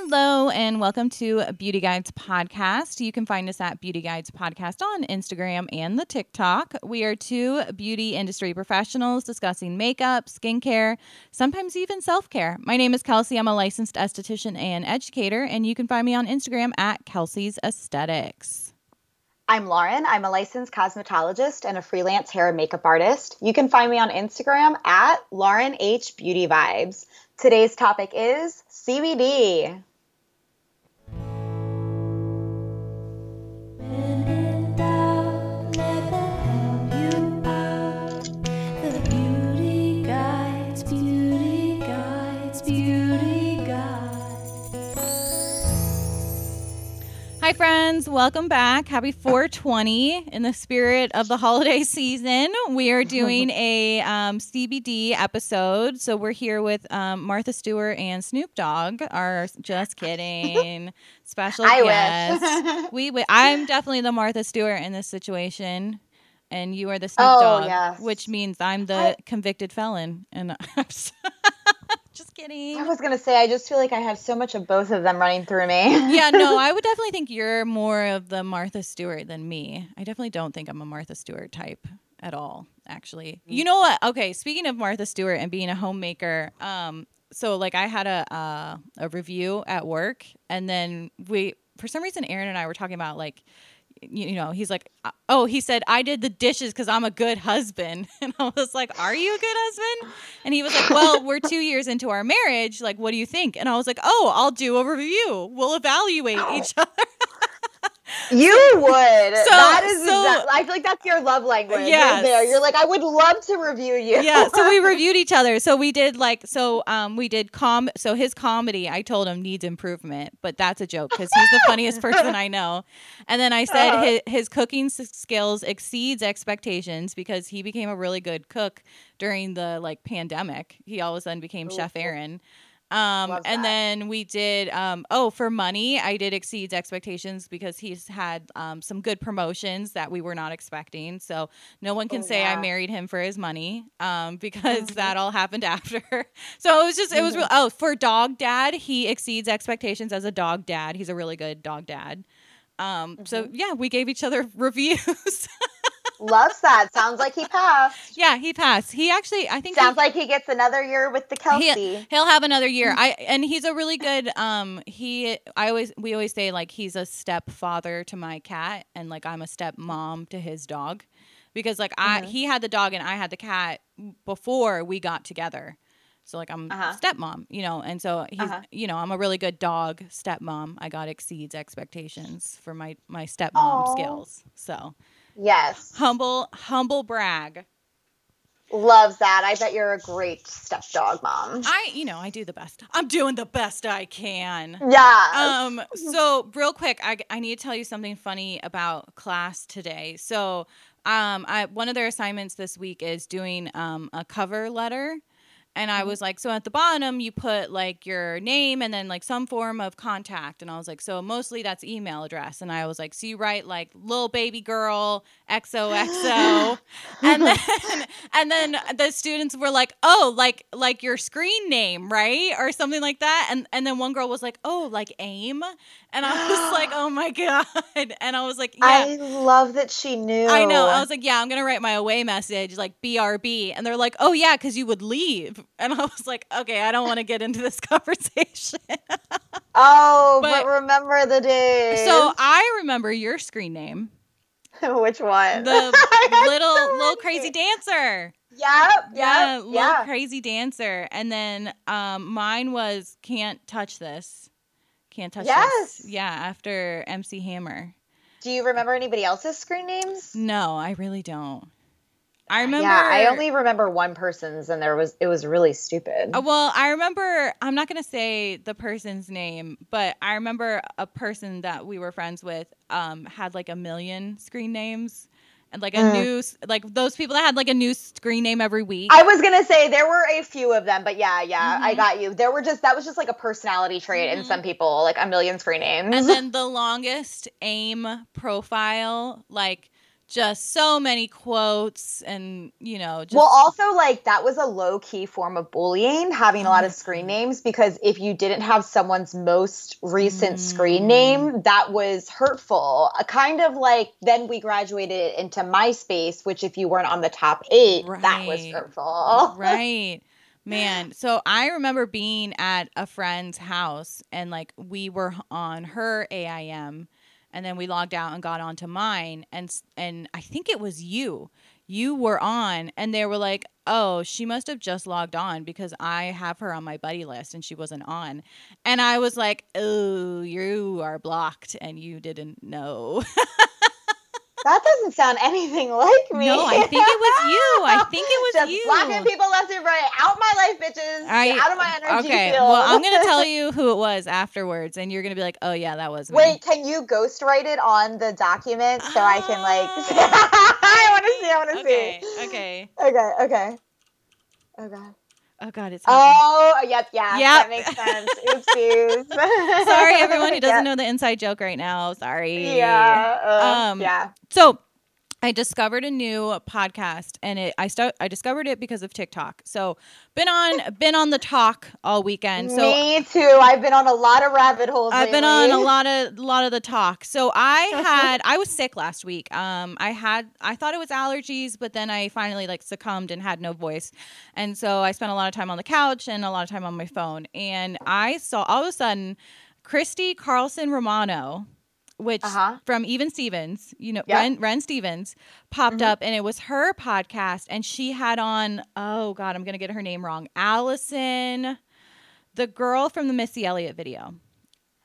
Hello, and welcome to Beauty Guides Podcast. You can find us at Beauty Guides Podcast on Instagram and the TikTok. We are two beauty industry professionals discussing makeup, skincare, sometimes even self care. My name is Kelsey. I'm a licensed esthetician and educator, and you can find me on Instagram at Kelsey's Aesthetics. I'm Lauren. I'm a licensed cosmetologist and a freelance hair and makeup artist. You can find me on Instagram at Lauren H Beauty Vibes. Today's topic is CBD. Hi, friends. Welcome back. Happy 420 in the spirit of the holiday season. We are doing a um, CBD episode. So we're here with um, Martha Stewart and Snoop Dogg. Our just kidding special I guest. we, we, I'm definitely the Martha Stewart in this situation. And you are the Snoop Oh, Dogg, yes. which means I'm the I- convicted felon. And I'm s- just kidding. I was going to say, I just feel like I have so much of both of them running through me. yeah, no, I would definitely think you're more of the Martha Stewart than me. I definitely don't think I'm a Martha Stewart type at all, actually. You know what? Okay, speaking of Martha Stewart and being a homemaker, um, so like I had a uh, a review at work, and then we, for some reason, Aaron and I were talking about like. You you know, he's like, uh, oh, he said, I did the dishes because I'm a good husband. And I was like, are you a good husband? And he was like, well, we're two years into our marriage. Like, what do you think? And I was like, oh, I'll do a review. We'll evaluate each other. You would. that is so- I feel like that's your love language. Yeah. Right there. You're like, I would love to review you. yeah so we reviewed each other so we did like so um we did com so his comedy i told him needs improvement but that's a joke because he's the funniest person i know and then i said Uh-huh. his, his cooking skills exceeds expectations because he became a really good cook during the like pandemic he all of a sudden became chef Ooh. aaron um Love and that. then we did um oh for money i did exceeds expectations because he's had um some good promotions that we were not expecting so no one can Oh, say I married him for his money um, because Mhm. that all happened after. so it was just, it was, Mhm. real, oh, for dog dad, he exceeds expectations as a dog dad. He's a really good dog dad. Um, So Mhm. yeah, we gave each other reviews. Loves that. Sounds like he passed. yeah, he passed. He actually, I think he- Sounds like he gets another year with the Kelsey. He'll have another year. Mm-hmm. I and he's a really good um he I always we always say like he's a stepfather to my cat and like I'm a stepmom to his dog because like I Mhm. he had the dog and I had the cat before we got together. So like I'm Uh-huh. stepmom, you know, and so he's Uh-huh. you know, I'm a really good dog stepmom. I got exceeds expectations for my my stepmom Aw. skills. So Yes. humble humble brag. Loves that. I bet you're a great stepdog mom. I you know, I do the best. I'm doing the best I can. Yeah. Um, so real quick, I, I need to tell you something funny about class today. So, um, I one of their assignments this week is doing um a cover letter. And I mm-hmm. was like, so at the bottom, you put like your name and then like some form of contact. And I was like, so mostly that's email address. And I was like, so you write like little baby girl, XOXO. and then and then the students were like, oh, like like your screen name, right? Or something like that. And and then one girl was like, oh, like aim. And I was like, oh my God. And I was like, yeah. I love that she knew. I know. I was like, yeah, I'm gonna write my away message like BRB, and they're like, oh yeah, because you would leave, and I was like, okay, I don't want to get into this conversation. oh, but- but, remember the days. so I remember your screen name, which one? the little so little crazy dancer. Yep. Yeah, Yep. little Yeah. crazy dancer, and then um, mine was can't touch this, can't touch Yes. this. Yeah, after MC Hammer. Do you remember anybody else's screen names? No, I really don't. I remember. Yeah, I only remember one person's, and there was it was really stupid. Uh, well, I remember, I'm not going to say the person's name, but I remember a person that we were friends with um, had like a million screen names and like a Mm. new, like those people that had like a new screen name every week. I was gonna say there were a few of them, but yeah, yeah, I Mhm. got you. There were just that was just like a personality trait in Mhm. some people, like a million screen names. and then the longest AIM profile, like just so many quotes and you know just well also like that was a low key form of bullying having a lot of screen Mm. names because if you didn't have someone's most recent screen Mm. name that was hurtful a kind of like then we graduated into myspace which if you weren't on the top eight that was hurtful right man so i remember being at a friend's house and like we were on her aim and then we logged out and got onto mine. And and i think it was you. You were on and they were like oh she must have just logged on because i have her on my buddy list and she wasn't on. And i was like oh you are blocked and you didn't know that doesn't sound anything like me no i think it was you i think it was just you blocking people left and right out my life bitches I- out of my energy Okay, field. well, I'm gonna tell you who it was afterwards, and you're gonna be like, "Oh yeah, that was me." Wait, can you ghostwrite it on the document so I can like? Ah, I want to see. I want to okay, see. okay. Okay. Okay. Oh god. Oh god, it's happening. Oh, yep, yeah, Yep. that makes sense. Oopsies. sorry everyone who doesn't Yeah. know the inside joke right now. Sorry. Yeah. uh, Um, yeah. So I discovered a new podcast, and it I start I discovered it because of TikTok. So been on been on the talk all weekend. So Me too. I've been on a lot of rabbit holes. I've been on a lot of lot of the talk. So I had I was sick last week. Um I had I thought it was allergies, but then I finally like succumbed and had no voice. And so I spent a lot of time on the couch and a lot of time on my phone. And I saw all of a sudden Christy Carlson Romano, which Uh-huh. from Even Stevens, you know, Yep. Ren, Ren Stevens popped Mhm. up and it was her podcast and she had on oh god, I'm going to get her name wrong. Alyson the girl from the Missy Elliott video.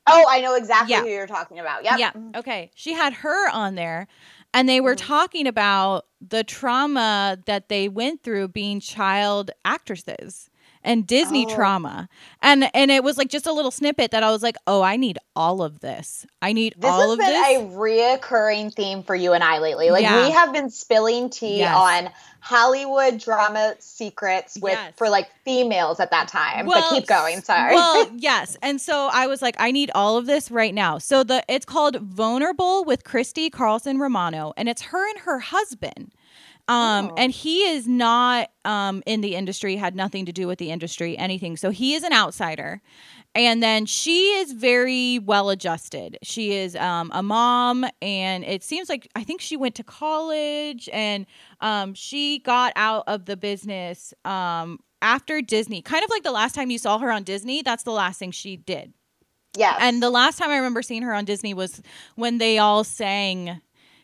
Oh, I know exactly Yeah. who you're talking about. Yep. Yeah. Okay. She had her on there and they were Mhm. talking about the trauma that they went through being child actresses and Disney Oh. trauma. And and it was like just a little snippet that I was like, "Oh, I need all of this. I need This all has of been this." a reoccurring theme for you and I lately. Like Yeah. we have been spilling tea Yes. on Hollywood drama secrets with Yes. for like females at that time. but keep going. Sorry. Well, yes. And so I was like, I need all of this right now. So the it's called Vulnerable with Christy Carlson Romano, and it's her and her husband. Um, Oh. and he is not um in the industry, had nothing to do with the industry, anything. So he is an outsider. And then she is very well adjusted. She is um, a mom, and it seems like I think she went to college, and um, she got out of the business um, after Disney. Kind of like the last time you saw her on Disney, that's the last thing she did. Yeah. And the last time I remember seeing her on Disney was when they all sang,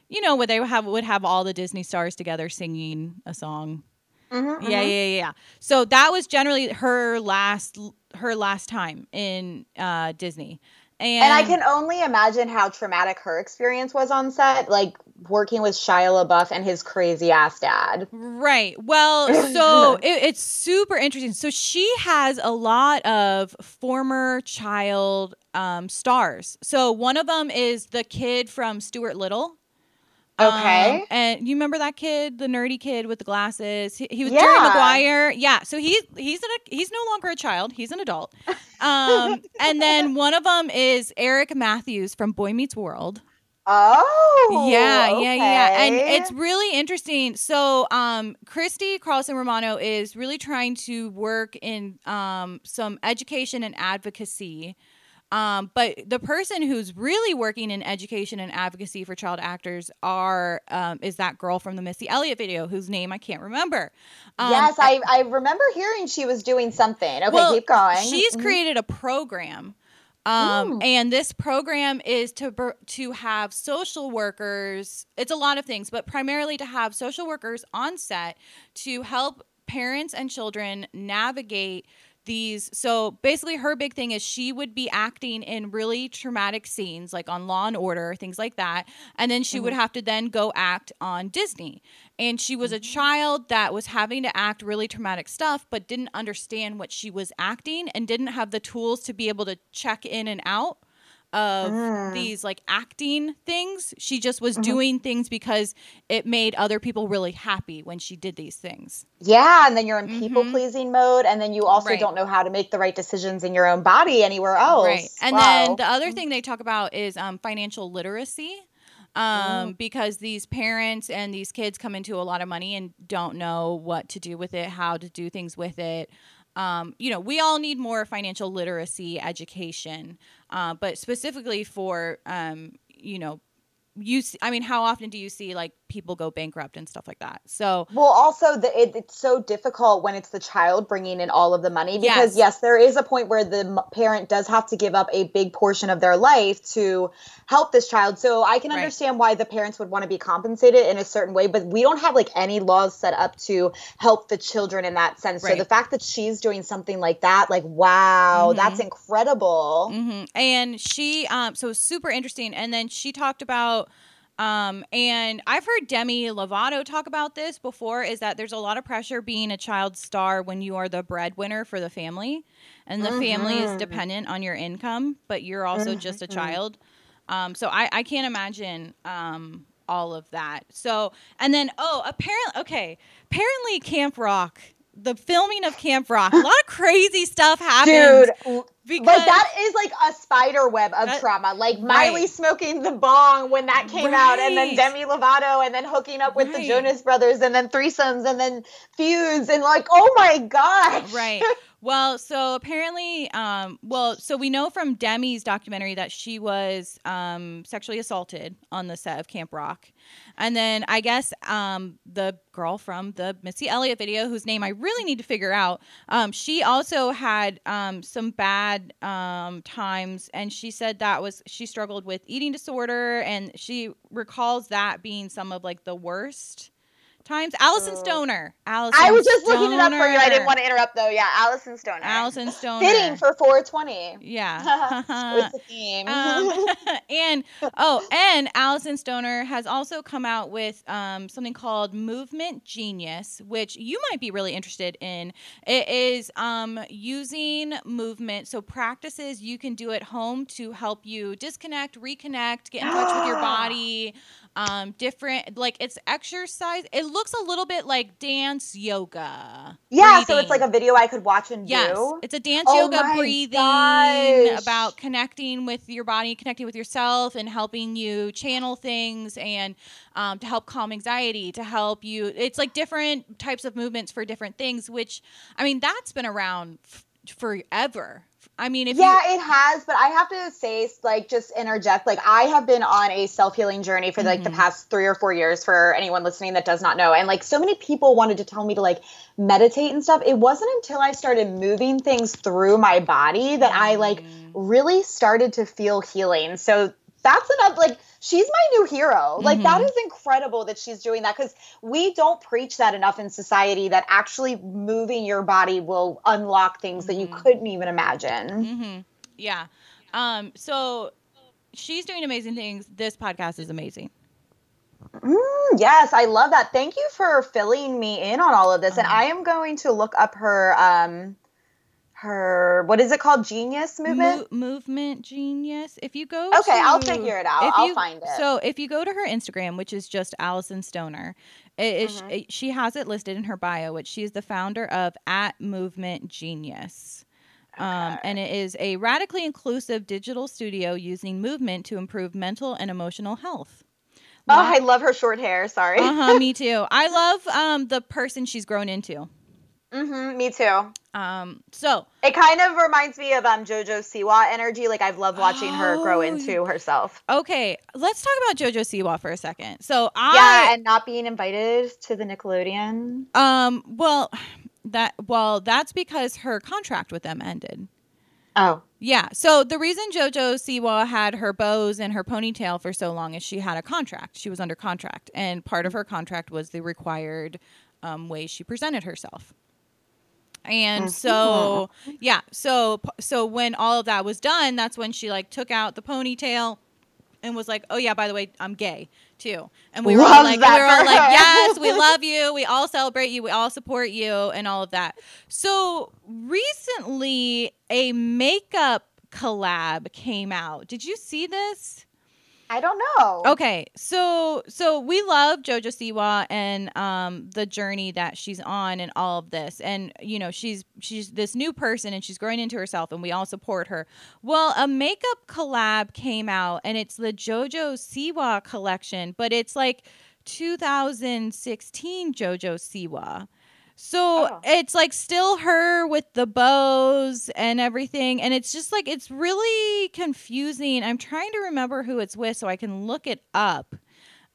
you know, where they would have would have all the Disney stars together singing a song. Mhm, Yeah, mhm. yeah, yeah, yeah. So that was generally her last her last time in uh, Disney. And, And I can only imagine how traumatic her experience was on set, like working with Shia LaBeouf and his crazy ass dad. Right. Well, so it, it's super interesting. So she has a lot of former child um, stars. So one of them is the kid from Stuart Little. Okay. Um, and you remember that kid, the nerdy kid with the glasses? He, he was Jerry Yeah. Maguire. Yeah. So he's he's an, he's no longer a child. He's an adult. Um, and then one of them is Eric Matthews from Boy Meets World. Oh, yeah, yeah, yeah. And it's really interesting. So, um, Christy Carlson Romano is really trying to work in um, some education and advocacy. Um, but the person who's really working in education and advocacy for child actors are um, is that girl from the Missy Elliott video whose name I can't remember. Um, yes, I, I remember hearing she was doing something. Okay, well, keep going. She's Mhm. created a program. Um, and this program is to to have social workers. It's a lot of things, but primarily to have social workers on set to help parents and children navigate these. So basically, her big thing is she would be acting in really traumatic scenes, like on Law and Order, things like that, and then she would mm-hmm. have to then go act on Disney. And she was a mm-hmm. child that was having to act really traumatic stuff, but didn't understand what she was acting and didn't have the tools to be able to check in and out of Mm. these like acting things. She just was doing things because it made other people really happy when she did these things. Yeah, and then you're in people Mhm. pleasing mode, and then you also Right. don't know how to make the right decisions in your own body anywhere else. Right. And Wow. then the other thing they talk about is um, financial literacy. um, because these parents and these kids come into a lot of money and don't know what to do with it, how to do things with it. Um, you know, we all need more financial literacy education, uh, but specifically for, um, you know, you I mean, how often do you see like people go bankrupt and stuff like that? So, well, also the, it, it's so difficult when it's the child bringing in all of the money because yes. yes, there is a point where the parent does have to give up a big portion of their life to help this child. So I can understand right. why the parents would want to be compensated in a certain way, but we don't have like any laws set up to help the children in that sense. Right. So the fact that she's doing something like that, like wow, mm-hmm. that's incredible. Mm-hmm. And she, um, so super interesting. And then she talked about um, and I've heard Demi Lovato talk about this before is that there's a lot of pressure being a child star when you are the breadwinner for the family and the mm-hmm. family is mm-hmm. dependent on your income, but you're also mm-hmm. just a mm-hmm. child. Um, so I, I can't imagine um, all of that. So, and then, oh, apparently, okay, apparently Camp Rock the filming of Camp Rock, a lot of crazy stuff happened. Dude, because like that is like a spider web of that, trauma. Like right. Miley smoking the bong when that came right. out, and then Demi Lovato, and then hooking up with right. the Jonas Brothers, and then threesomes, and then feuds, and like, oh my gosh. Right. Well, so apparently, um, well, so we know from Demi's documentary that she was um, sexually assaulted on the set of Camp Rock. And then I guess um, the girl from the Missy Elliott video, whose name I really need to figure out, um, she also had um, some bad um, times. And she said that was, she struggled with eating disorder. And she recalls that being some of like the worst times. Alyson Stoner. Alyson I was just Stoner. looking it up for you. I didn't want to interrupt though. Yeah, Alyson Stoner. Alyson Stoner. Fitting for 420. Yeah. The theme? um, and oh, and Alyson Stoner has also come out with um, something called Movement Genius, which you might be really interested in. It is um, using movement, so practices you can do at home to help you disconnect, reconnect, get in touch with your body um different like it's exercise it looks a little bit like dance yoga yeah breathing. so it's like a video i could watch and yes, do it's a dance oh yoga breathing gosh. about connecting with your body connecting with yourself and helping you channel things and um, to help calm anxiety to help you it's like different types of movements for different things which i mean that's been around f- forever I mean, if yeah, you- it has, but I have to say, like, just interject. Like, I have been on a self healing journey for like mm-hmm. the past three or four years. For anyone listening that does not know, and like, so many people wanted to tell me to like meditate and stuff. It wasn't until I started moving things through my body that mm-hmm. I like mm. really started to feel healing. So that's enough. Like, she's my new hero. Like mm-hmm. that is incredible that she's doing that because we don't preach that enough in society that actually moving your body will unlock things mm-hmm. that you mm-hmm. couldn't even imagine. Mm-hmm. Yeah. Um, so she's doing amazing things. This podcast is amazing. Mm, yes, I love that. Thank you for filling me in on all of this. And uh-huh. I am going to look up her um her what is it called? Genius movement Mo- movement? genius? If you go okay to, i'll figure it out. i'll you, find it. so if you go to her instagram which is just alyson stoner it, mm-hmm. it, she has it listed in her bio which she is the founder of at movement genius. Um, okay. Um, and it is a radically inclusive digital studio using movement to improve mental and emotional health. Oh i love her short hair. Sorry. Uh-huh me too. I love um, the person she's grown into Mm-hmm, me too. Um, so it kind of reminds me of um JoJo Siwa energy. Like I've loved watching oh, her grow oh, into herself. Okay, let's talk about JoJo Siwa for a second. So I yeah, and not being invited to the Nickelodeon. Um, well, that well, that's because her contract with them ended. Oh. Yeah. So the reason JoJo Siwa had her bows and her ponytail for so long is she had a contract. She was under contract, and part of her contract was the required um, way she presented herself. And mm-hmm. so, yeah, so so when all of that was done, that's when she like took out the ponytail and was like, "Oh yeah, by the way, I'm gay too." And we love were like, we were all like, "Yes, we love you. We all celebrate you. We all support you, and all of that." So recently, a makeup collab came out. Did you see this? I don't know. Okay, so so we love JoJo Siwa and um the journey that she's on and all of this, and you know she's she's this new person and she's growing into herself, and we all support her. Well, a makeup collab came out, and it's the JoJo Siwa collection, but it's like 2016 JoJo Siwa. So Oh. it's like still her with the bows and everything. And it's just like, it's really confusing. I'm trying to remember who it's with so I can look it up.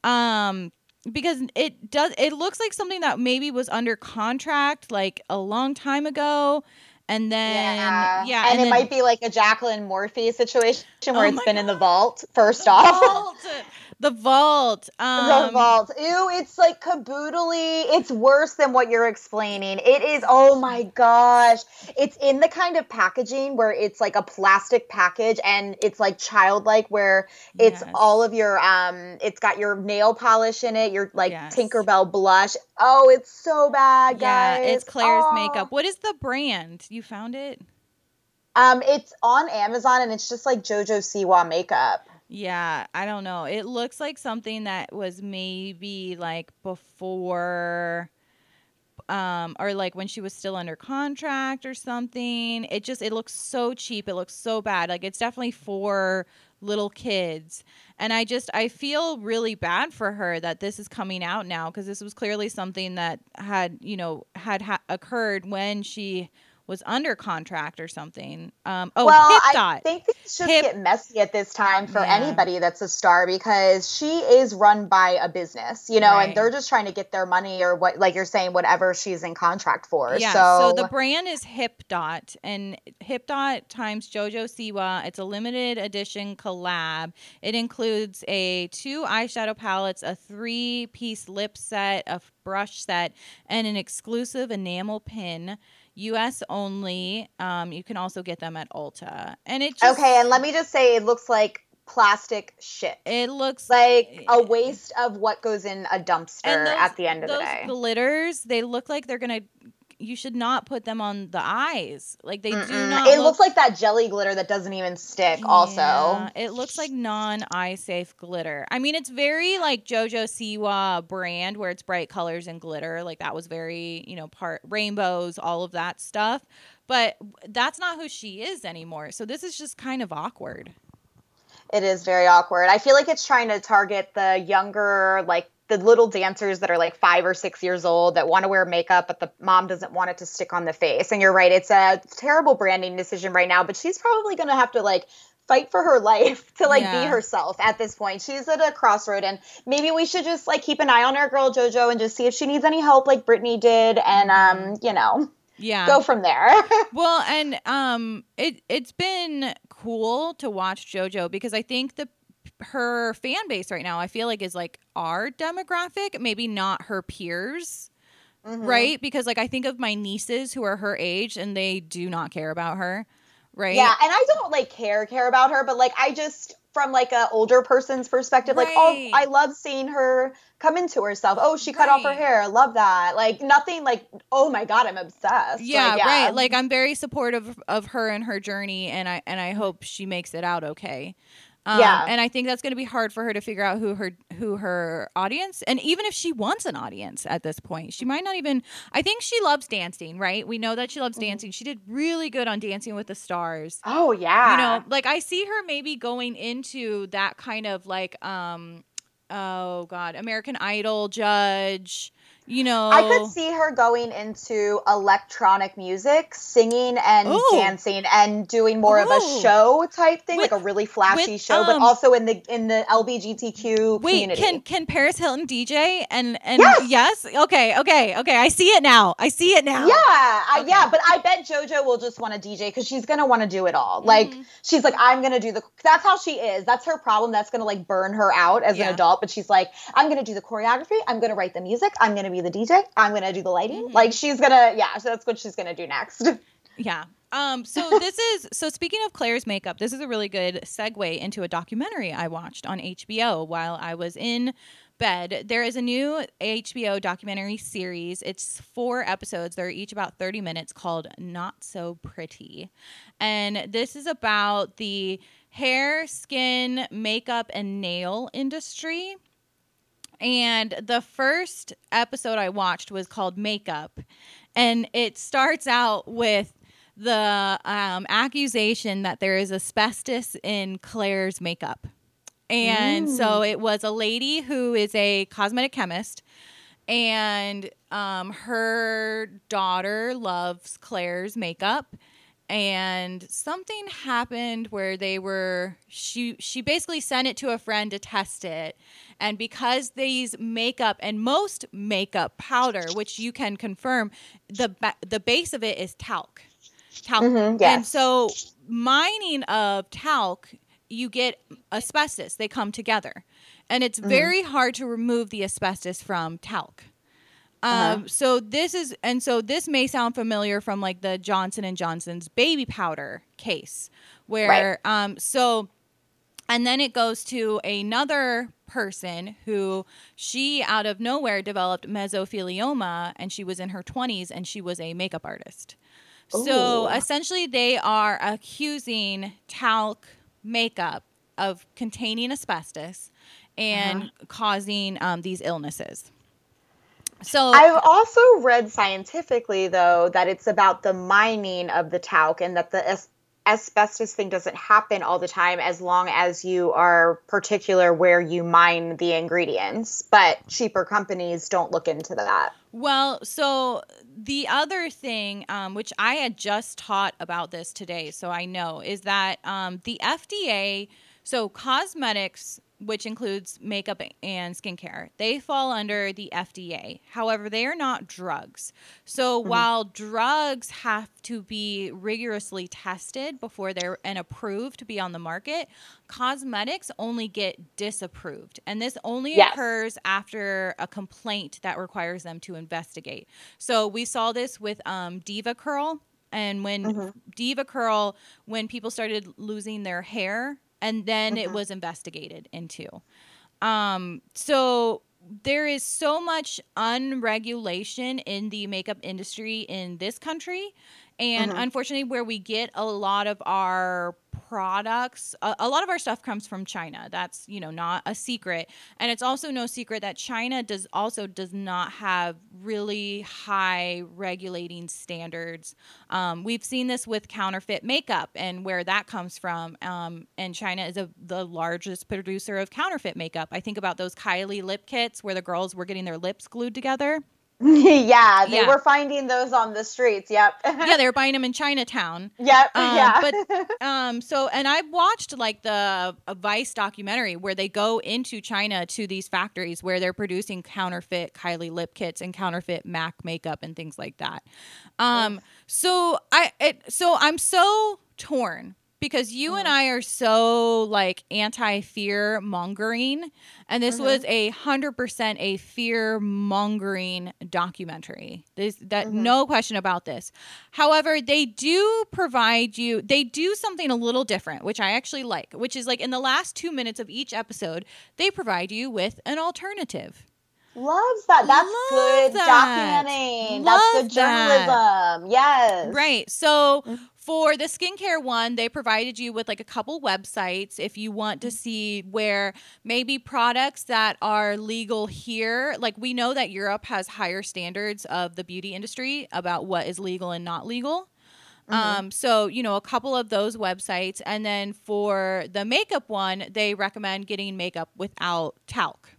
Um, because it does, it looks like something that maybe was under contract like a long time ago. And then, yeah, yeah. and, it then- might be like a Jaclyn Morphe situation where Oh it's been in the vault first the off. vault. The vault. Um, the vault. Ew, it's like caboodly. It's worse than what you're explaining. It is, oh my gosh. It's in the kind of packaging where it's like a plastic package and it's like childlike where it's Yes. all of your um it's got your nail polish in it, your like Yes. Tinkerbell blush. Oh, it's so bad, Yeah, guys. it's Claire's Oh. makeup. What is the brand? You found it? Um, it's on Amazon and it's just like JoJo Siwa makeup. Yeah, I don't know. It looks like something that was maybe like before um or like when she was still under contract or something. It just it looks so cheap. It looks so bad. Like it's definitely for little kids. And I just I feel really bad for her that this is coming out now because this was clearly something that had, you know, had ha- occurred when she was under contract or something. Um oh, well, I think things just Hip- get messy at this time for Yeah. anybody that's a star because she is run by a business, you know, Right. and they're just trying to get their money or what, like you're saying, whatever she's in contract for. Yeah, so, so, the brand is Hipdot, and Hipdot times JoJo Siwa. It's a limited edition collab. It includes a two eyeshadow palettes, a three piece lip set, a brush set, and an exclusive enamel pin. U.S. only. Um, you can also get them at Ulta, and it just, okay, and let me just say, it looks like plastic shit. It looks like a waste of what goes in a dumpster those- at the end of the those day. glitters. They look like they're gonna. You should not put them on the eyes. Like they do Mm-mm. not. It look looks like that jelly glitter that doesn't even stick. Also, it looks like non eye safe glitter. I mean, it's very like JoJo Siwa brand where it's bright colors and glitter. Like that was very, you know, part rainbows, all of that stuff. But that's not who she is anymore. So this is just kind of awkward. It is very awkward. I feel like it's trying to target the younger, like the little dancers that are like five or six years old that want to wear makeup, but the mom doesn't want it to stick on the face. And you're right, it's a terrible branding decision right now, but she's probably going to have to like fight for her life to like Yeah. be herself at this point. She's at a crossroad and maybe we should just like keep an eye on our girl JoJo and just see if she needs any help like Brittany did and um, you know, Yeah. go from there. Well, and um, it it's been cool to watch JoJo because I think the her fan base right now I feel like is like our demographic, maybe not her peers. Mhm. right? Because like I think of my nieces who are her age and they do not care about her, right? Yeah, and I don't like care care about her, but like I just from like a older person's perspective, like oh, I love seeing her come into herself. Oh, she cut off her Right. hair. Love that. Like nothing like oh my god, I'm obsessed. Yeah, Like, right. Like I'm very supportive of her and her journey, and I and I hope she makes it out okay. Um, Yeah. and I think that's going to be hard for her to figure out who her who her audience, and even if she wants an audience at this point, she might not even. I think she loves dancing, right? We know that she Mm-hmm. loves dancing. She did really good on Dancing with the Stars. oh yeah. you know like i see her maybe going into that kind of like um oh god american idol judge you know I could see her going into electronic music, singing and Ooh. dancing, and doing more of a show type thing, With- like a really flashy with, show, but um, also in the in the LBGTQ wait community. can can paris hilton dj and and Yes! yes okay okay okay i see it now i see it now Yeah, I, Okay. yeah, but I bet JoJo will just want to DJ because she's gonna want to do it all. Like Mhm. she's like, I'm gonna do the. That's how she is. That's her problem. That's gonna like burn her out as Yeah. an adult. But she's like, I'm gonna do the choreography. I'm gonna write the music. I'm gonna be the DJ. I'm gonna do the lighting. Mhm. Like she's gonna, yeah. So that's what she's gonna do next. Yeah. Um, so this is so speaking of Claire's makeup, this is a really good segue into a documentary I watched on HBO while I was in bed. There is a new HBO documentary series. It's four episodes. They're each about 30 minutes called Not So Pretty. And this is about the hair, skin, makeup, and nail industry. And the first episode I watched was called Makeup. And it starts out with the um, accusation that there is asbestos in Claire's makeup. And mm. so it was a lady who is a cosmetic chemist, and um, her daughter loves Claire's makeup. And something happened where they were she she basically sent it to a friend to test it, and because these makeup and most makeup powder, which you can confirm, the the base of it is talc talc. Mm-hmm, yes. And so mining of talc, you get asbestos. They come together. And it's mm-hmm. very hard to remove the asbestos from talc. Uh-huh. Um, so this is, and so this may sound familiar from like the Johnson and Johnson's baby powder case, where, right. um, so, and then it goes to another person who she out of nowhere developed mesothelioma, and she was in her 20s, and she was a makeup artist. So essentially, they are accusing talc makeup of containing asbestos and uh-huh. causing um, these illnesses. So I've also read scientifically, though, that it's about the mining of the talc and that the as- asbestos thing doesn't happen all the time as long as you are particular where you mine the ingredients. But cheaper companies don't look into that. Well, so the other thing, um, which I had just taught about this today, so I know, is that um, the FDA, so cosmetics which includes makeup and skincare, they fall under the FDA. However, they are not drugs. So mm-hmm. while drugs have to be rigorously tested before they're and approved to be on the market, cosmetics only get disapproved. And this only yes. occurs after a complaint that requires them to investigate. So we saw this with um, DevaCurl. And when mm-hmm. DevaCurl, when people started losing their hair, and then it mm-hmm. was investigated into. Um, so there is so much unregulation in the makeup industry in this country and mm-hmm. unfortunately where we get a lot of our products a, a, lot of our stuff comes from china. That's you know not a secret. And it's also no secret that china does also does not have really high regulating standards. Um, we've seen this with counterfeit makeup and where that comes from. Um, and china is a, the largest producer of counterfeit makeup. I think about those kylie lip kits where the girls were getting their lips glued together yeah, they yeah. were finding those on the streets. Yep. yeah, they were buying them in Chinatown. Yep. Um, yeah. but um, so and I watched like the a Vice documentary where they go into China to these factories where they're producing counterfeit Kylie lip kits and counterfeit MAC makeup and things like that. Um, so I it so I'm so torn because you mm-hmm. and I are so like anti fear mongering, and this mm-hmm. was a hundred percent a fear mongering documentary. There's that mm-hmm. no question about this. However, they do provide you. They do something a little different, which I actually like. Which is like in the last two minutes of each episode, they provide you with an alternative. Loves that. That's Love good that. documenting. Love That's good journalism. That. Yes. Right. So mm-hmm. For the skincare one, they provided you with like a couple websites if you want to see where maybe products that are legal here, like we know that Europe has higher standards of the beauty industry about what is legal and not legal. Mm-hmm. Um, so you know, a couple of those websites, and then for the makeup one, they recommend getting makeup without talc.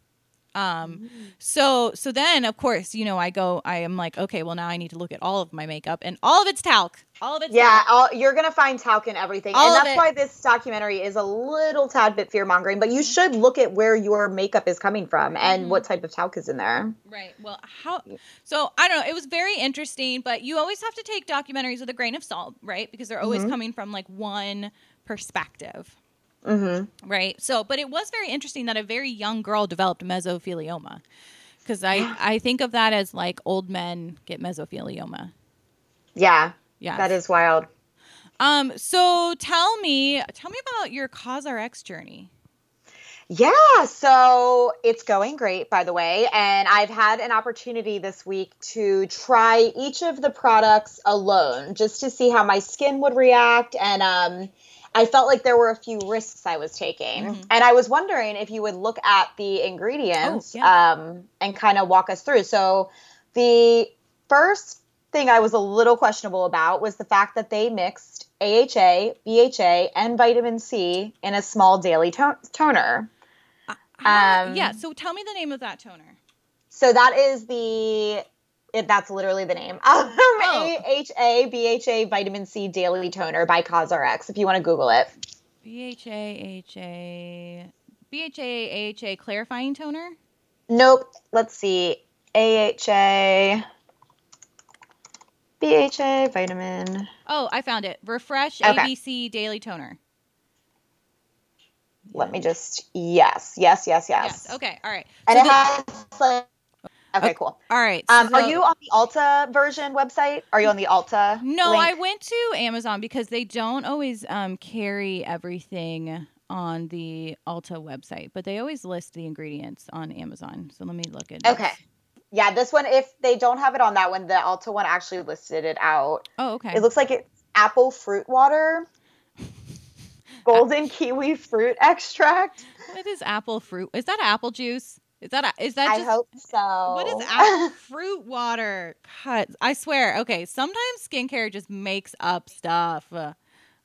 Um, mm. so so then of course you know I go I am like okay well now I need to look at all of my makeup and all of it's talc all of it's yeah all, you're gonna find talc in everything all and that's why this documentary is a little tad bit fear mongering but you mm-hmm. should look at where your makeup is coming from and mm-hmm. what type of talc is in there right well how so I don't know it was very interesting but you always have to take documentaries with a grain of salt right because they're always mm-hmm. coming from like one perspective Mm-hmm. Right. So, but it was very interesting that a very young girl developed mesothelioma because I, I think of that as like old men get mesothelioma. Yeah. Yeah. That is wild. Um, so tell me, tell me about your CosRx journey. Yeah, so it's going great, by the way. And I've had an opportunity this week to try each of the products alone just to see how my skin would react. And um, I felt like there were a few risks I was taking. Mm-hmm. And I was wondering if you would look at the ingredients oh, yeah. um, and kind of walk us through. So, the first thing I was a little questionable about was the fact that they mixed AHA, BHA, and vitamin C in a small daily to- toner. Uh, um, yeah, so tell me the name of that toner. So that is the it, that's literally the name. Um, oh. AHA BHA Vitamin C Daily Toner by CosRx. If you want to Google it. BHA AHA BHA AHA Clarifying Toner. Nope. Let's see. AHA BHA Vitamin. Oh, I found it. Refresh okay. ABC Daily Toner. Let me just yes, yes, yes, yes. Yes. Okay. All right. And so it the, has like Okay, cool. All right. Um, so, are you on the Ulta version website? Are you on the Ulta? No, link? I went to Amazon because they don't always um, carry everything on the Ulta website, but they always list the ingredients on Amazon. So let me look at. Okay. Yeah, this one. If they don't have it on that one, the Ulta one actually listed it out. Oh, okay. It looks like it's apple fruit water, golden kiwi fruit extract. What is apple fruit? Is that apple juice? Is that is that? Just, I hope so. What is apple fruit water? God, I swear. Okay, sometimes skincare just makes up stuff.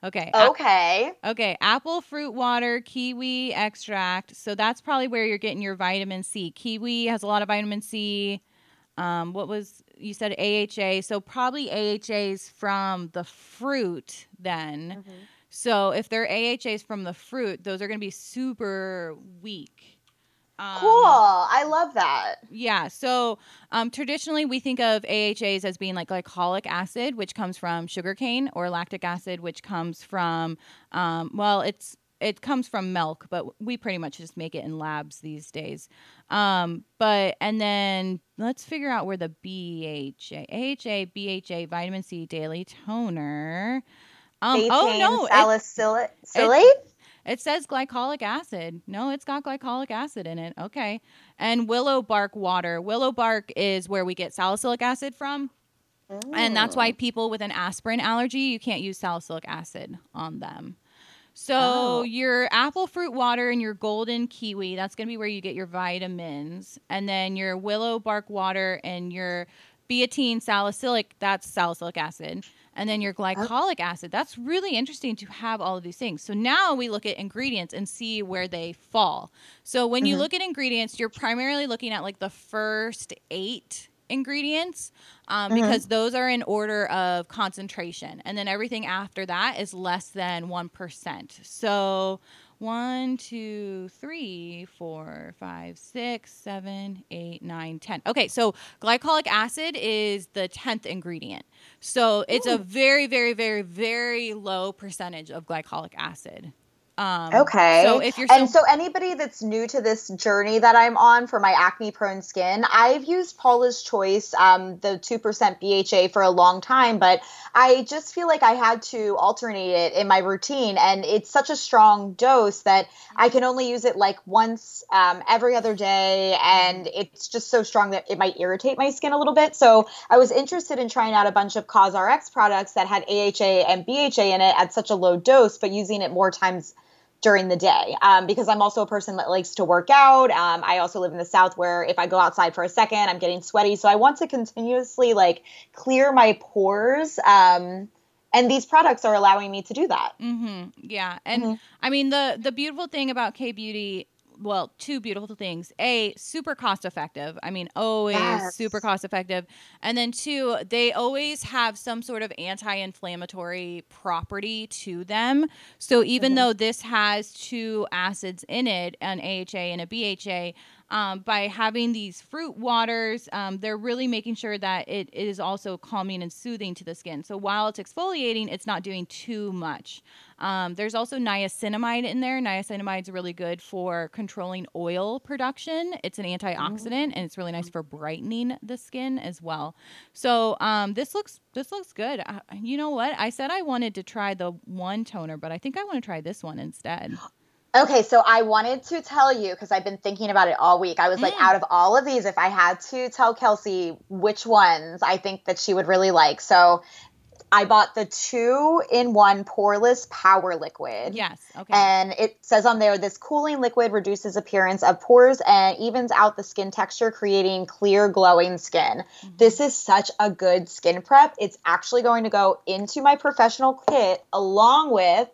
Okay. Okay. A- okay. Apple fruit water, kiwi extract. So that's probably where you're getting your vitamin C. Kiwi has a lot of vitamin C. Um, what was you said AHA? So probably AHAs from the fruit then. Mm-hmm. So if they're AHAs from the fruit, those are going to be super weak. Um, cool. I love that. Yeah. So um, traditionally, we think of AHAs as being like glycolic acid, which comes from sugarcane, or lactic acid, which comes from, um, well, it's it comes from milk, but we pretty much just make it in labs these days. Um, but and then let's figure out where the BHA, AHA, BHA, vitamin C daily toner. Um, oh no, salicylate. It, it says glycolic acid. No, it's got glycolic acid in it. Okay. And willow bark water. Willow bark is where we get salicylic acid from. And that's why oh. people with an aspirin allergy, you can't use salicylic acid on them. So oh. your apple fruit water and your golden kiwi, that's going to be where you get your vitamins. And then your willow bark water and your betaine salicylic, that's salicylic acid and then your glycolic acid. That's really interesting to have all of these things. So now we look at ingredients and see where they fall. So when mm-hmm. you look at ingredients, you're primarily looking at like the first eight ingredients um, mm-hmm. because those are in order of concentration. And then everything after that is less than 1%. So one, two, three, four, five, six, seven, eight, nine, ten. Okay, so glycolic acid is the 10th ingredient. So it's Ooh. a very, very, very, very low percentage of glycolic acid. Um, okay. So if you're and so anybody that's new to this journey that I'm on for my acne prone skin, I've used Paula's Choice, um, the two percent BHA for a long time, but I just feel like I had to alternate it in my routine, and it's such a strong dose that I can only use it like once um, every other day, and it's just so strong that it might irritate my skin a little bit. So I was interested in trying out a bunch of CosRx products that had AHA and BHA in it at such a low dose, but using it more times during the day um, because I'm also a person that likes to work out. Um, I also live in the South where if I go outside for a second, I'm getting sweaty. So I want to continuously like clear my pores. Um, and these products are allowing me to do that. Mm-hmm. Yeah, and mm-hmm. I mean the the beautiful thing about K Beauty well, two beautiful things. A, super cost effective. I mean, always yes. super cost effective. And then two, they always have some sort of anti inflammatory property to them. So even mm-hmm. though this has two acids in it, an AHA and a BHA, um, by having these fruit waters, um, they're really making sure that it is also calming and soothing to the skin. So while it's exfoliating, it's not doing too much. Um, there's also niacinamide in there. Niacinamide is really good for controlling oil production. It's an antioxidant and it's really nice for brightening the skin as well. So um, this looks this looks good. Uh, you know what? I said I wanted to try the one toner, but I think I want to try this one instead. Okay, so I wanted to tell you because I've been thinking about it all week. I was mm. like, out of all of these, if I had to tell Kelsey which ones I think that she would really like. So I bought the two in one poreless power liquid. Yes. Okay. And it says on there this cooling liquid reduces appearance of pores and evens out the skin texture, creating clear, glowing skin. Mm-hmm. This is such a good skin prep. It's actually going to go into my professional kit along with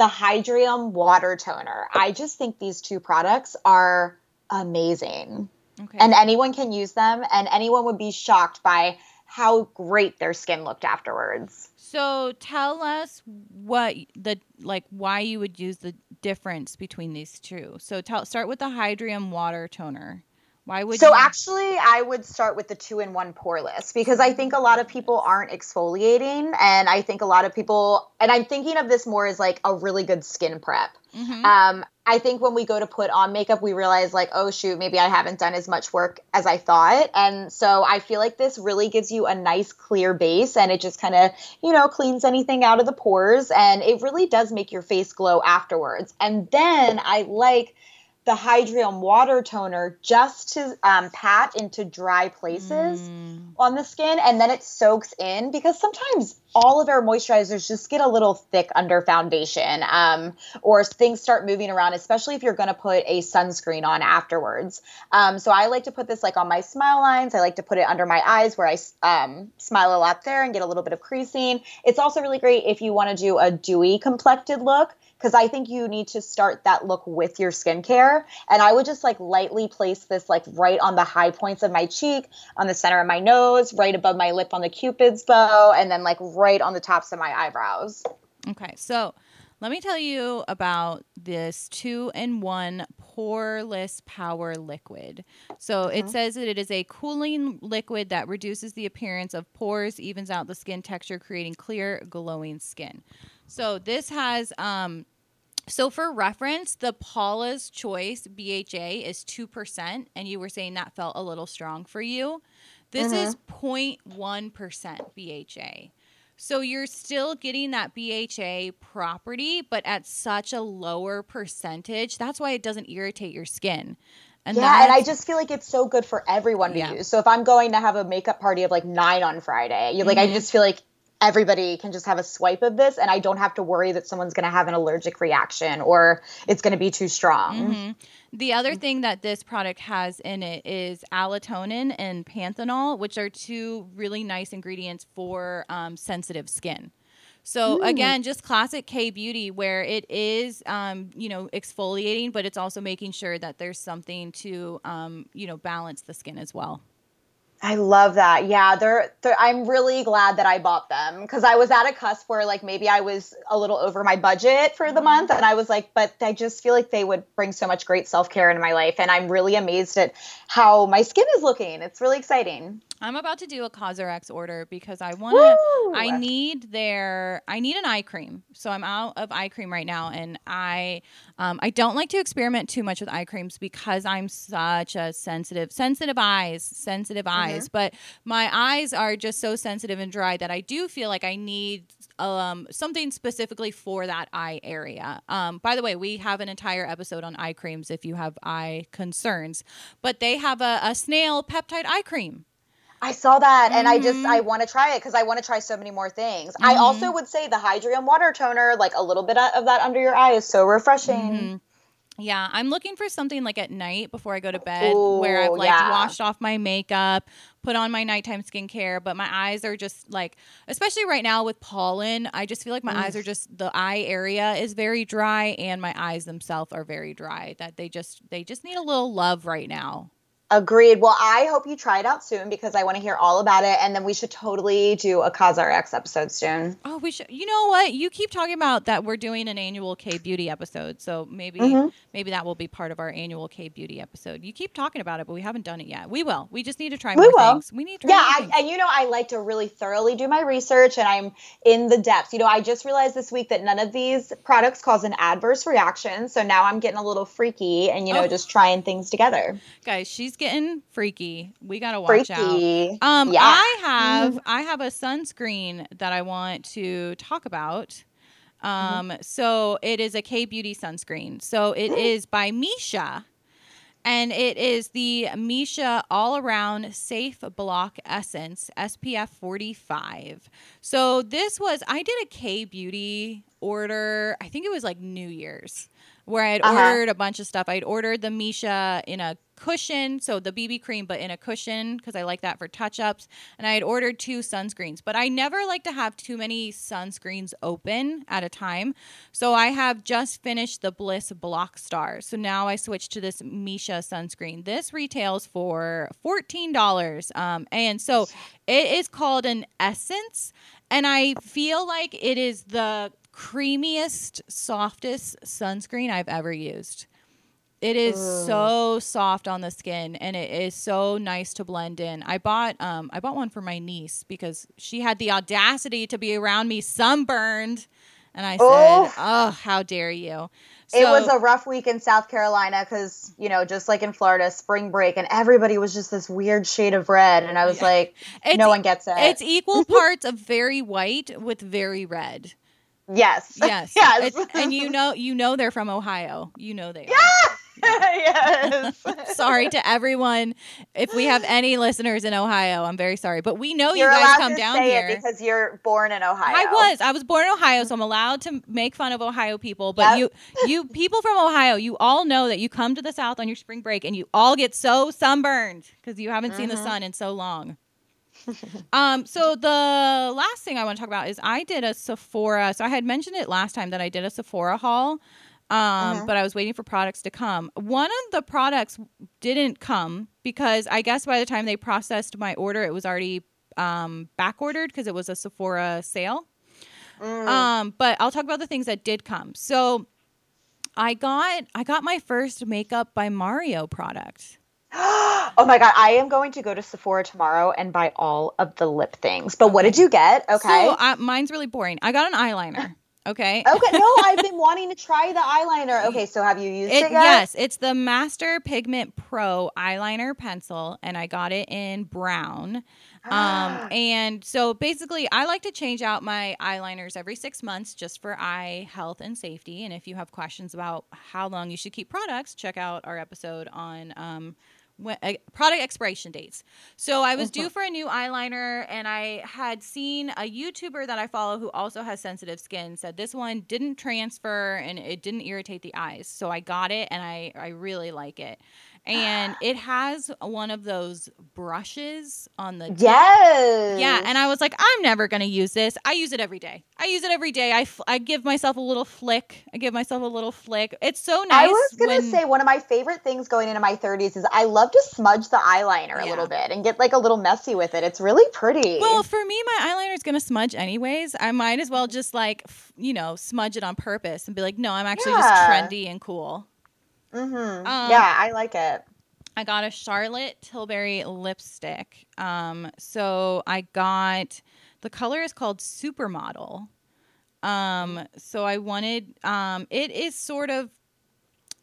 the Hydrium water toner. I just think these two products are amazing. Okay. And anyone can use them and anyone would be shocked by how great their skin looked afterwards. So tell us what the like why you would use the difference between these two. So tell start with the Hydrium water toner. Why would so you? actually I would start with the two in one poreless because I think a lot of people aren't exfoliating and I think a lot of people and I'm thinking of this more as like a really good skin prep. Mm-hmm. Um, I think when we go to put on makeup, we realize like, oh shoot, maybe I haven't done as much work as I thought. And so I feel like this really gives you a nice clear base and it just kind of, you know, cleans anything out of the pores and it really does make your face glow afterwards. And then I like the Hydrium water toner just to um, pat into dry places mm. on the skin and then it soaks in because sometimes all of our moisturizers just get a little thick under foundation um, or things start moving around especially if you're going to put a sunscreen on afterwards. Um, so i like to put this like on my smile lines. I like to put it under my eyes where i um, smile a lot there and get a little bit of creasing. It's also really great if you want to do a dewy complected look because I think you need to start that look with your skincare. And I would just like lightly place this like right on the high points of my cheek, on the center of my nose, right above my lip on the cupid's bow, and then like right on the tops of my eyebrows. Okay, so let me tell you about this two in one poreless power liquid. So it uh-huh. says that it is a cooling liquid that reduces the appearance of pores, evens out the skin texture, creating clear, glowing skin. So this has um so for reference, the Paula's Choice BHA is 2% and you were saying that felt a little strong for you. This mm-hmm. is 0.1% BHA. So you're still getting that BHA property, but at such a lower percentage. That's why it doesn't irritate your skin. And yeah, and I just feel like it's so good for everyone to yeah. use. So if I'm going to have a makeup party of like nine on Friday, you like mm-hmm. I just feel like everybody can just have a swipe of this and I don't have to worry that someone's going to have an allergic reaction or it's going to be too strong. Mm-hmm. The other thing that this product has in it is allantoin and panthenol, which are two really nice ingredients for um, sensitive skin. So mm. again, just classic K beauty where it is, um, you know, exfoliating, but it's also making sure that there's something to, um, you know, balance the skin as well. I love that. Yeah, they're, they're I'm really glad that I bought them because I was at a cusp where like maybe I was a little over my budget for the mm-hmm. month and I was like, but I just feel like they would bring so much great self-care into my life and I'm really amazed at how my skin is looking. It's really exciting. I'm about to do a CosRX order because I want to. I need their. I need an eye cream, so I'm out of eye cream right now, and I, um, I don't like to experiment too much with eye creams because I'm such a sensitive, sensitive eyes, sensitive mm-hmm. eyes. But my eyes are just so sensitive and dry that I do feel like I need um, something specifically for that eye area. Um, by the way, we have an entire episode on eye creams if you have eye concerns, but they have a, a snail peptide eye cream. I saw that mm-hmm. and I just I mm-hmm. want to try it because I want to try so many more things. Mm-hmm. I also would say the Hydrium water toner, like a little bit of that under your eye, is so refreshing. Mm-hmm. Yeah, I'm looking for something like at night before I go to bed Ooh, where I've like yeah. washed off my makeup, put on my nighttime skincare, but my eyes are just like, especially right now with pollen, I just feel like my mm. eyes are just the eye area is very dry and my eyes themselves are very dry. That they just they just need a little love right now. Agreed. Well, I hope you try it out soon because I want to hear all about it, and then we should totally do a CosRX episode soon. Oh, we should. You know what? You keep talking about that we're doing an annual K Beauty episode, so maybe mm-hmm. maybe that will be part of our annual K Beauty episode. You keep talking about it, but we haven't done it yet. We will. We just need to try we more will. things. We need to. yeah, I, and you know, I like to really thoroughly do my research, and I'm in the depths. You know, I just realized this week that none of these products cause an adverse reaction, so now I'm getting a little freaky, and you know, oh. just trying things together. Guys, she's getting freaky. We gotta watch freaky. out. Um, yeah. I have mm. I have a sunscreen that I want to talk about. Um, mm-hmm. so it is a K Beauty sunscreen. So it is by Missha, and it is the Missha All Around Safe Block Essence SPF 45. So this was I did a K Beauty order. I think it was like New Year's where I had Uh-huh. ordered a bunch of stuff. I'd ordered the Missha in a cushion, so the BB cream, but in a cushion because I like that for touch ups. And I had ordered two sunscreens, but I never like to have too many sunscreens open at a time. So I have just finished the Bliss Block Star. So now I switched to this Missha sunscreen. This retails for $14. Um, and so it is called an Essence. And I feel like it is the creamiest, softest sunscreen I've ever used. It is so soft on the skin and it is so nice to blend in. I bought um I bought one for my niece because she had the audacity to be around me sunburned and I said, Oh. "Oh, how dare you." it was a rough week in South Carolina because, you know, just like in Florida, spring break, and everybody was just this weird shade of red. And I was like, It's- no one gets it. It's equal parts of very white with very red. Yes. Yes. yes. It's- and you know you know they're from Ohio. You know they are. yes. sorry to everyone if we have any listeners in Ohio. I'm very sorry, but we know You're you guys come down here. it because you're born in Ohio. I was. I was born in Ohio, so I'm allowed to make fun of Ohio people. But Yep. you, you people from Ohio, you all know that you come to the South on your spring break and you all get so sunburned because you haven't seen the Mhm. sun in so long. um. So the last thing I want to talk about is I did a Sephora. So I had mentioned it last time that I did a Sephora haul. Um, Mhm. but I was waiting for products to come. One of the products didn't come because I guess by the time they processed my order, it was already um, back ordered because it was a Sephora sale. Mm. Um, but I'll talk about the things that did come. So I got I got my first makeup by Mario product. oh my god, I am going to go to Sephora tomorrow and buy all of the lip things. But what did you get? Okay. So uh, mine's really boring. I got an eyeliner. Okay. okay, no, I've been wanting to try the eyeliner. Okay, so have you used it, It, yet? yes, it's the Master Pigment Pro eyeliner pencil, and I got it in brown. Um, and so basically, I like to change out my eyeliners every six months just for eye health and safety. And if you have questions about how long you should keep products, check out our episode on um, when, uh, product expiration dates. So I was due for a new eyeliner, and I had seen a YouTuber that I follow who also has sensitive skin said this one didn't transfer and it didn't irritate the eyes. So I got it, and I I really like it. And it has one of those brushes on the yes. Yeah, and I was like, I'm never gonna use this. I use it every day. I use it every day. I, f- I give myself a little flick. I give myself a little flick. It's so nice. I was gonna when- say one of my favorite things going into my 30s is I love to smudge the eyeliner a little bit and get like a little messy with it. It's really pretty. Well, for me, my eyeliner is gonna smudge anyways. I might as well just like, f- you know, smudge it on purpose and be like, no, I'm actually just trendy and cool. Hmm um, yeah, I like it. I got a Charlotte Tilbury lipstick. Um, so I got the color is called Supermodel. Um, so I wanted um, it is sort of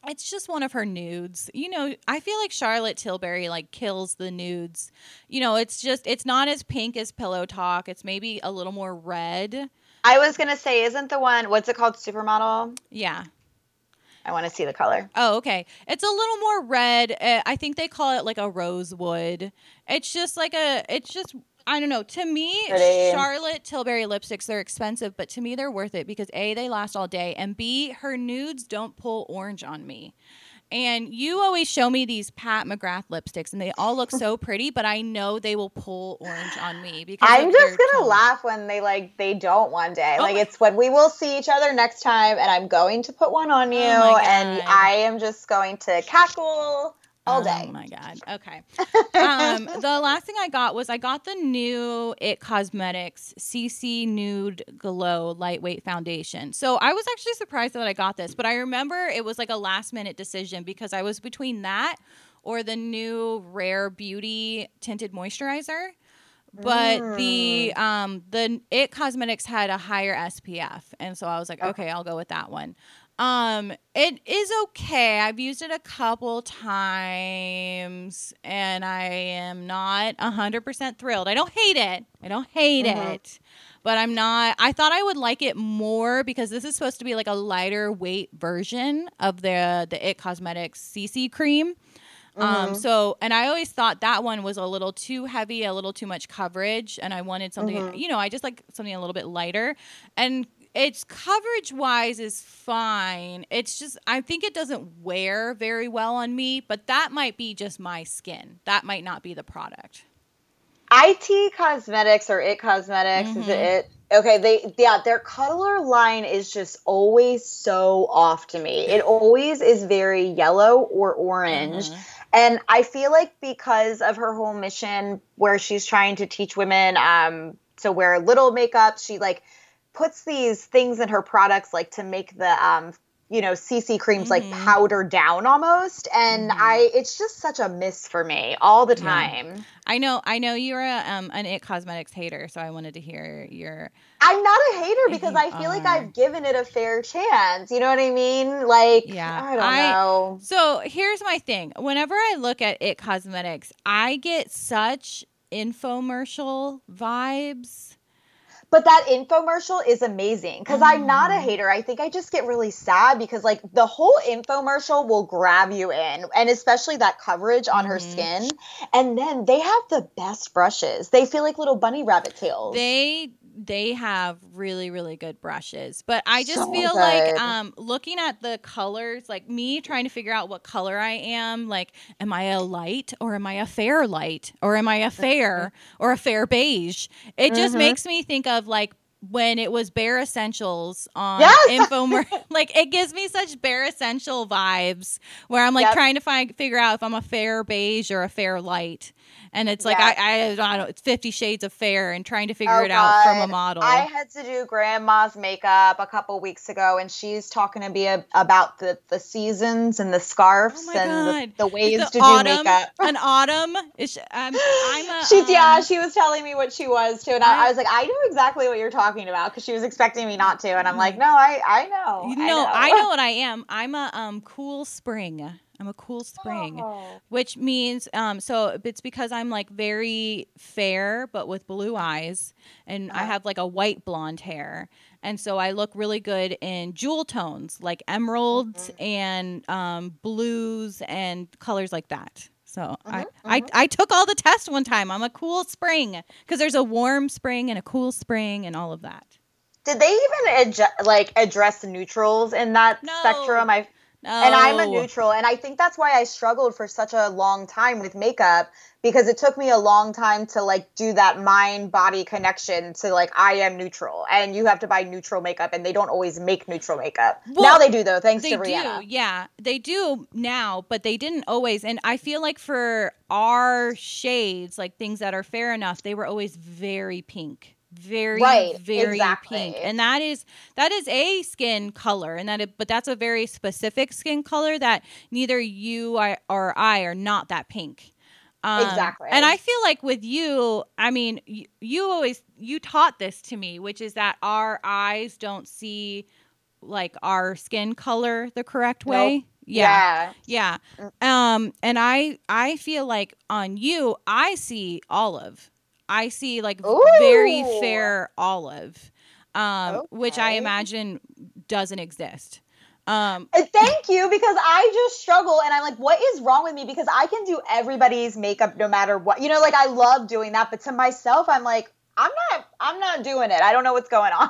it's just one of her nudes. You know, I feel like Charlotte Tilbury like kills the nudes. You know, it's just it's not as pink as Pillow Talk. It's maybe a little more red. I was gonna say, isn't the one what's it called? Supermodel. Yeah. I want to see the color. Oh, okay. It's a little more red. Uh, I think they call it like a rosewood. It's just like a. It's just. I don't know. To me, Pretty. Charlotte Tilbury lipsticks they're expensive, but to me they're worth it because a they last all day, and b her nudes don't pull orange on me. And you always show me these Pat McGrath lipsticks, and they all look so pretty, but I know they will pull orange on me because I'm just gonna tone. laugh when they like they don't one day. Oh like my- it's when we will see each other next time, and I'm going to put one on oh you, Oh and I am just going to cackle all day. Oh my god. Okay. um, the last thing I got was I got the new It Cosmetics CC Nude Glow Lightweight Foundation. So I was actually surprised that I got this, but I remember it was like a last minute decision because I was between that or the new Rare Beauty tinted moisturizer. But the um the It Cosmetics had a higher SPF, and so I was like, okay, I'll go with that one. Um, it is okay. I've used it a couple times and I am not a hundred percent thrilled. I don't hate it. I don't hate Mhm. it. But I'm not I thought I would like it more because this is supposed to be like a lighter weight version of the the It Cosmetics CC cream. Um, so, and I always thought that one was a little too heavy, a little too much coverage, and I wanted something, you know, I just like something a little bit lighter. And it's coverage wise is fine. It's just, I think it doesn't wear very well on me, but that might be just my skin. That might not be the product. IT Cosmetics or It Cosmetics is it it? Okay, they yeah, their color line is just always so off to me. It always is very yellow or orange. And I feel like because of her whole mission where she's trying to teach women um to wear little makeup, she like puts these things in her products like to make the um you know cc creams like powder down almost and i it's just such a miss for me all the time. I know, I know you're a, um, an It Cosmetics hater, so I wanted to hear your. i'm not a hater because i feel like i've given it a fair chance you know what i mean? Like Yeah, i don't I- know. So here's my thing. Whenever I look at It Cosmetics, I get such infomercial vibes. But that infomercial is amazing because i'm not Mm. a hater i think i just get really sad because like the whole infomercial will grab you in and especially that coverage on her Mhm. skin and then they have the best brushes they feel like little bunny rabbit tails They they have really really good brushes, but I just So feel like um looking at the colors, like me trying to figure out what color I am, like am I a light or am I a fair light or am I a fair or a fair beige? It just Mhm. makes me think of like when it was Bare Essentials on Yes! Infomer, like it gives me such Bare Essential vibes where I'm like Yep. trying to find figure out if I'm a fair beige or a fair light, and it's like Yeah. I, I don't know, it's Fifty Shades of Fair, and trying to figure Oh, it out from a model. I had to do grandma's makeup a couple weeks ago, and she's talking to me about the, the seasons and the scarves Oh and the, the ways The to autumn, do makeup. an autumn. Is, I'm, I'm a. She's yeah, um, she was telling me what she was too, and I, I- I was like, I know exactly what you're talking about because she was expecting me not to, and I'm like, no, I I know, you I know, know, I know what I am. I'm a um cool spring. I'm a cool spring. Oh. which means um so it's because i'm like very fair but with blue eyes and i Uh-huh. have like a white blonde hair and so i look really good in jewel tones like emeralds Mm-hmm. and um blues and colors like that so I, Mhm, I i took all the tests one time i'm a cool spring because there's a warm spring and a cool spring and all of that Did they even like address neutrals in that No. spectrum? I no. and I'm a neutral, and I think that's why I struggled for such a long time with makeup because it took me a long time to like do that mind body connection to like I am neutral, and you have to buy neutral makeup, and they don't always make neutral makeup. Well, now they do though, thanks to Rihanna. do yeah they do now but they didn't always and i feel like for our shades like things that are fair enough they were always very pink very Right, very exactly. pink. And that is that is a skin color and that it, but that's a very specific skin color that neither you I- or i are not that pink. Um, Exactly. and i feel like with you i mean you, you always you taught this to me which is that our eyes don't see like our skin color the correct way. Yeah. Yeah. yeah. Um and i i feel like on you i see olive i see like very fair olive um which i imagine doesn't exist um Uh, Thank you, because I just struggle and I'm like, what is wrong with me? Because I can do everybody's makeup no matter what. You know, like I love doing that, but to myself, I'm like, I'm not I'm not doing it. I don't know what's going on.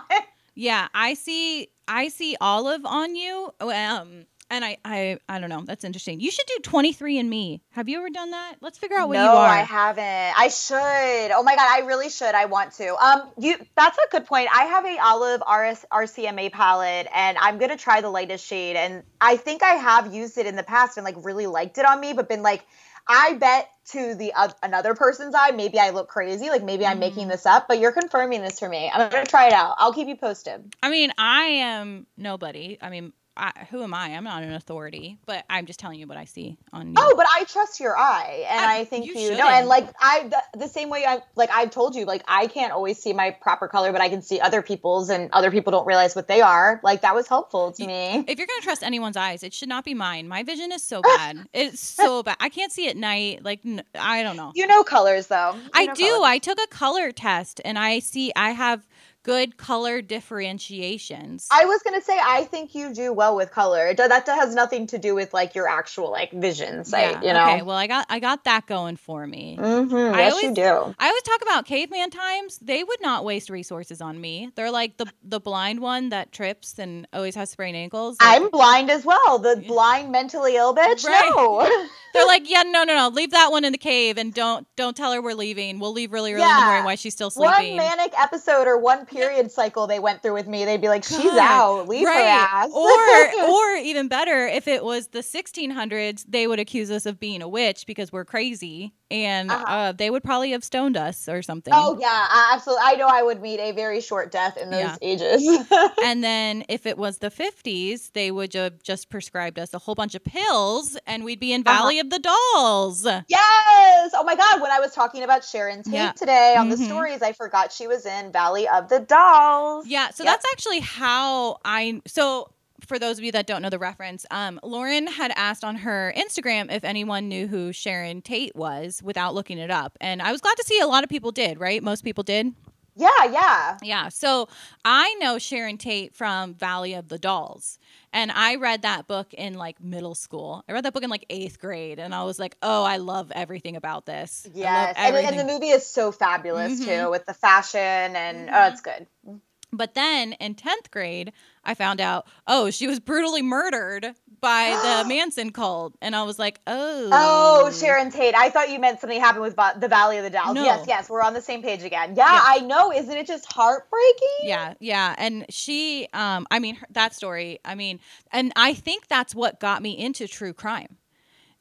yeah i see i see olive on you um and I, I i don't know that's interesting you should do 23 and me have you ever done that let's figure out what no, you are I haven't. I should. Oh my god, I really should. I want to. Um, you. That's a good point. I have a olive RS, RCMA palette, and I'm gonna try the lightest shade. And I think I have used it in the past and like really liked it on me, but been like, I bet to the uh, another person's eye, maybe I look crazy. Like maybe I'm making this up, but you're confirming this for me. I'm gonna try it out. I'll keep you posted. I mean, I am nobody. I mean, I, who am I? I'm not an authority, but I'm just telling you what I see on you. Oh, but I trust your eye, and I- I, think you you, know. And like I, the, the same way I, like I've told you, like I can't always see my proper color, but I can see other people's, and other people don't realize what they are. Like that was helpful to You- me. if you're gonna trust anyone's eyes, it should not be mine. My vision is so bad. it's so bad. I can't see at night. Like n- I don't know. You know colors, though. You I do. colors. I took a color test, and I see I have good color differentiations. I was gonna say I think you do well with color. It, that has nothing to do with like your actual like vision sight. Yeah, you know. Okay, well I got I got that going for me. Mm-hmm. I Yes, always- you do. I always talk about caveman times. They would not waste resources on me. They're like the the blind one that trips and always has sprained ankles. Like, I'm blind as well. The blind, mentally ill bitch. Right. No. they're like, yeah, no, no, no, leave that one in the cave and don't don't tell her we're leaving. We'll leave really early in the morning while she's still sleeping. one manic episode or one period cycle they went through with me, they'd be like, "She's God. out. Leave her ass." or or even better, if it was the 1600s, they would accuse us of being a witch because we're crazy, and Uh-huh. uh, they would probably have stoned us or something. oh yeah, I- absolutely. I know I would meet a very short death in those Yeah. ages. and then if it was the 50s, they would have just prescribed us a whole bunch of pills, and we'd be in Uh-huh. Valley of the Dolls. yes. Oh my god, when I was talking about Sharon Tate Yeah. today on Mhm. the stories, I forgot she was in Valley of the Dolls. Yeah, so Yep. that's actually how I so for those of you that don't know the reference, um, Lauren had asked on her Instagram if anyone knew who Sharon Tate was without looking it up. And I was glad to see a lot of people did, right? Most people did. Yeah, yeah. Yeah. So I know Sharon Tate from Valley of the Dolls. And I read that book in like middle school. I read that book in like eighth grade. And I was like, oh, I love everything about this. Yes. And, and the movie is so fabulous Mhm. too with the fashion and oh, Mhm. it's good. But then in 10th grade, I found out, oh, she was brutally murdered by the Manson cult. And I was like, oh. Oh, Sharon Tate. I thought you meant something happened with Va- the Valley of the Dolls. No. Yes, yes, we're on the same page again. Yeah, Yeah. I know. Isn't it just heartbreaking? Yeah, yeah. And she, um, I mean, her, that story, I mean, and I think that's what got me into true crime.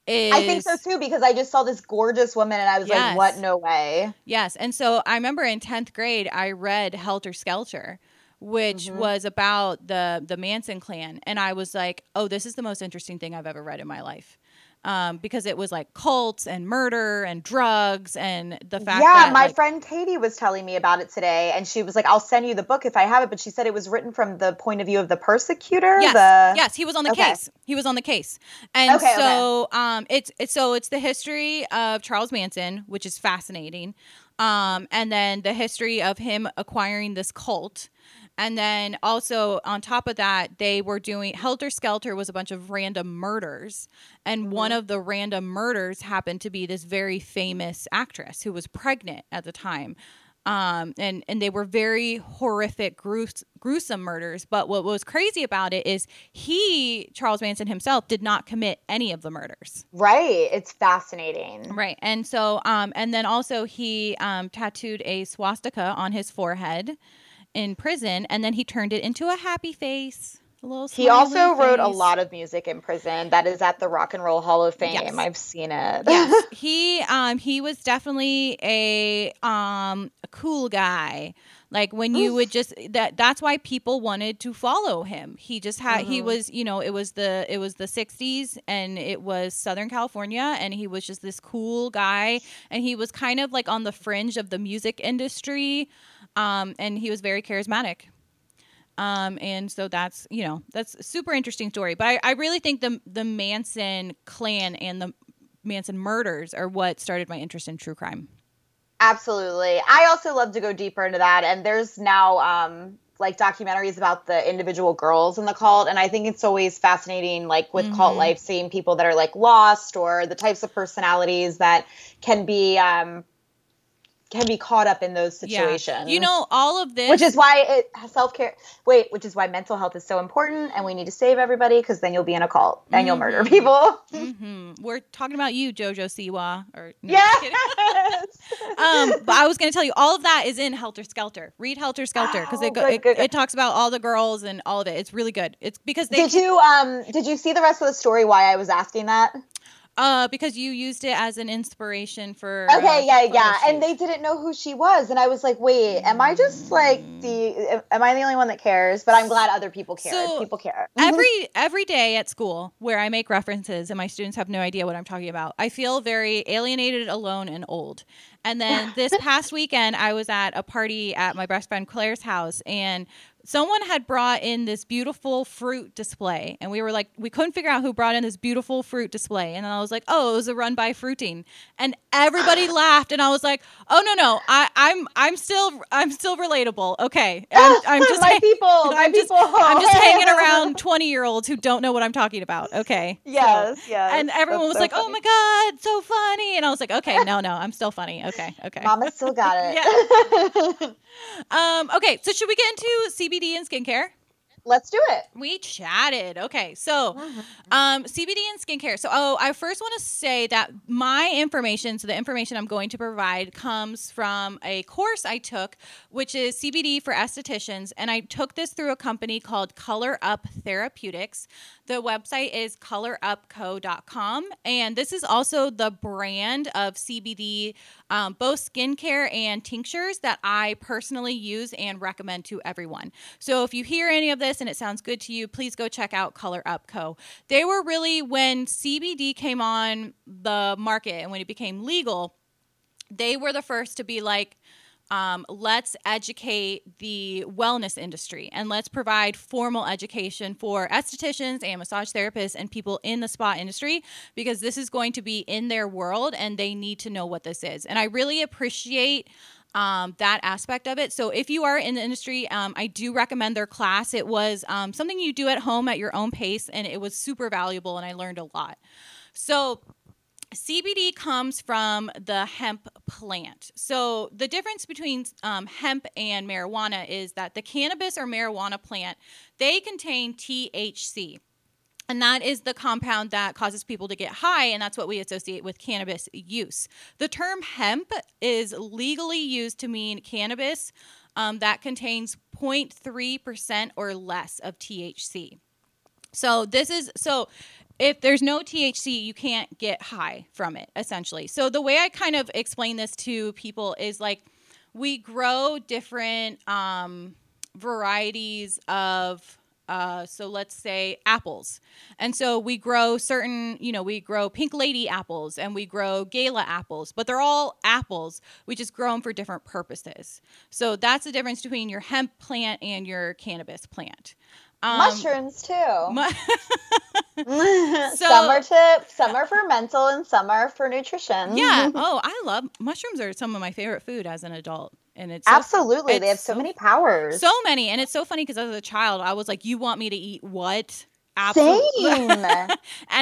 Is, I think so too because I just saw this gorgeous woman and I was Yes. like, "What? No way!" Yes. And so I remember in 10th grade, I read Helter Skelter, which Mhm. was about the, the Manson clan. And I was like, oh, this is the most interesting thing I've ever read in my life. Um, because it was like cults and murder and drugs and the fact yeah, that my like, friend Katie was telling me about it today, and she was like, "I'll send you the book if I have it." But she said it was written from the point of view of the persecutor. Yes, the... yes, he was on the Okay. case. He was on the case, and Okay, okay. so um, it's it's so it's the history of Charles Manson, which is fascinating, um, and then the history of him acquiring this cult, and then also on top of that, they were doing Helter Skelter was a bunch of random murders, and one Mm-hmm. of the random murders happened to be this very famous actress who was pregnant at the time um, and and they were very horrific, grues- gruesome murders. But what was crazy about it is he, Charles Manson himself, did not commit any of the murders. Right. It's fascinating. Right, and so um, and then also he um, tattooed a swastika on his forehead in prison, and then he turned it into a happy face. A little He also wrote a lot of music in prison. That is at the Rock and Roll Hall of Fame. Yes. I've seen it. yes, he um he was definitely a um a cool guy. Like when you would just that that's why people wanted to follow him. He just had he Mhm. was, you know, it was the it was the 60s and it was Southern California and he was just this cool guy and he was kind of like on the fringe of the music industry um and he was very charismatic. Um, and so that's you know that's a super interesting story. But I, I really think the the Manson clan and the Manson murders are what started my interest in true crime. Absolutely. I also love to go deeper into that. And there's now um, like documentaries about the individual girls in the cult. And I think it's always fascinating, like with cult Mhm. life, seeing people that are like lost or the types of personalities that can be um, can be caught up in those situations. Yeah. You know, all of this, which is why it self care. Wait, which is why mental health is so important, and we need to save everybody because then you'll be in a cult and you'll murder Mhm. people. hmm we're talking about you, Jojo Siwa. Or no. Yes. um, but I was going to tell you, all of that is in Helter Skelter. Read Helter Skelter because Oh, it, go- it, it talks about all the girls and all of it. It's really good. It's because they did you um did you see the rest of the story? Why I was asking that? Uh because you used it as an inspiration for uh, Okay, yeah, photo yeah. And they didn't know who she was, and I was like, wait, am I just like the? Am I the only one that cares? But I'm glad other people care. So, people care. every every day at school where I make references and my students have no idea what I'm talking about, I feel very alienated, alone, and old. And then this past weekend, I was at a party at my best friend Claire's house, and someone had brought in this beautiful fruit display, and we were like, we couldn't figure out who brought in this beautiful fruit display. And I was like, oh, it was a run by fruiting, and everybody laughed, and I was like, oh no no, I, I'm I'm still I'm still relatable. Okay, I'm, I'm just my people, I'm just, people. I'm just hanging around twenty year olds who don't know what I'm talking about. Okay, So- Yes, yes. and everyone was so like, "Oh my god, so funny!" And I was like, "Okay, no, no, I'm still funny. Okay, okay." Mama still got it. Um, okay, so should we get into CBD and skincare? Let's do it. We chatted. Okay, so um, CBD and skincare. So, oh, I first want to say that my information, so the information I'm going to provide, comes from a course I took, which is CBD for estheticians, and I took this through a company called Color Up Therapeutics. The website is colorupco.com, and this is also the brand of CBD, um, both skincare and tinctures that I personally use and recommend to everyone. So if you hear any of this and it sounds good to you, please go check out Color Up Co. They were really when CBD came on the market and when it became legal, they were the first to be like, um, let's educate the wellness industry and let's provide formal education for estheticians and massage therapists and people in the spa industry because this is going to be in their world and they need to know what this is. And I really appreciate um, that aspect of it. So if you are in the industry, um, I do recommend their class. It was um, something you do at home at your own pace, and it was super valuable, and I learned a lot. So CBD comes from the hemp plant. So the difference between um, hemp and marijuana is that the cannabis or marijuana plant they contain THC. And that is the compound that causes people to get high, and that's what we associate with cannabis use. The term hemp is legally used to mean cannabis um, that contains 0.3% or less of THC. So this is so if there's no THC, you can't get high from it essentially. So the way I kind of explain this to people is like we grow different um, varieties of uh, so let's say apples. And so we grow certain, you know, we grow pink lady apples and we grow gala apples, but they're all apples. We just grow them for different purposes. So that's the difference between your hemp plant and your cannabis plant. Um, Mushrooms too. mu- some are to some are for mental and some are for nutrition. yeah. Oh, I love mushrooms are some of my favorite food as an adult. And it's so- Absolutely. they have so, so- many powers. so many. And it's so funny because as a child, I was like, you want me to eat what? Same. and I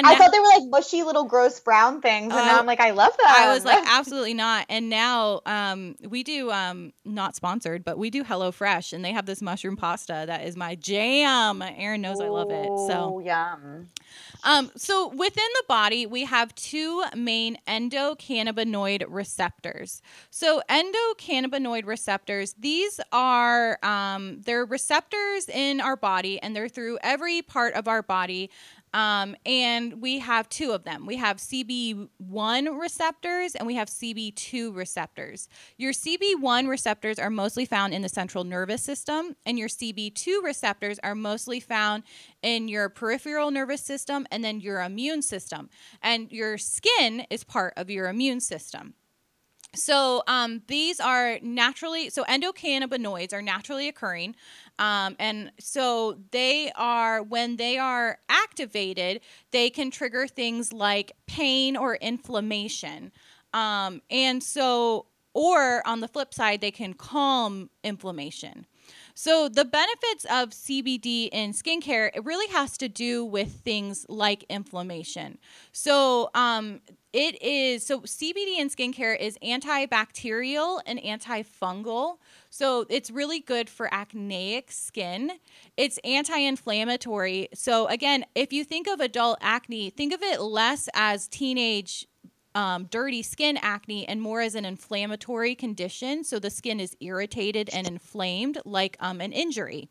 now- thought they were like mushy little gross brown things, and now Oh, I'm like, I love them. I was like, absolutely not. And now um, we do, um, not sponsored, but we do HelloFresh, and they have this mushroom pasta that is my jam. Aaron knows I love it. So, Ooh, yum. Um, so within the body, we have two main endocannabinoid receptors. So endocannabinoid receptors, these are um, they're receptors in our body, and they're through every part of our body. Um, and we have two of them. We have CB1 receptors and we have CB2 receptors. Your CB1 receptors are mostly found in the central nervous system, and your CB2 receptors are mostly found in your peripheral nervous system and then your immune system. And your skin is part of your immune system. So um, these are naturally so endocannabinoids are naturally occurring, um, and so they are when they are activated, they can trigger things like pain or inflammation, um, and so or on the flip side, they can calm inflammation. So the benefits of CBD in skincare it really has to do with things like inflammation. So um, it is so CBD in skincare is antibacterial and antifungal. So it's really good for acneic skin. It's anti-inflammatory. So again, if you think of adult acne, think of it less as teenage um, dirty skin acne and more as an inflammatory condition. So the skin is irritated and inflamed, like um, an injury.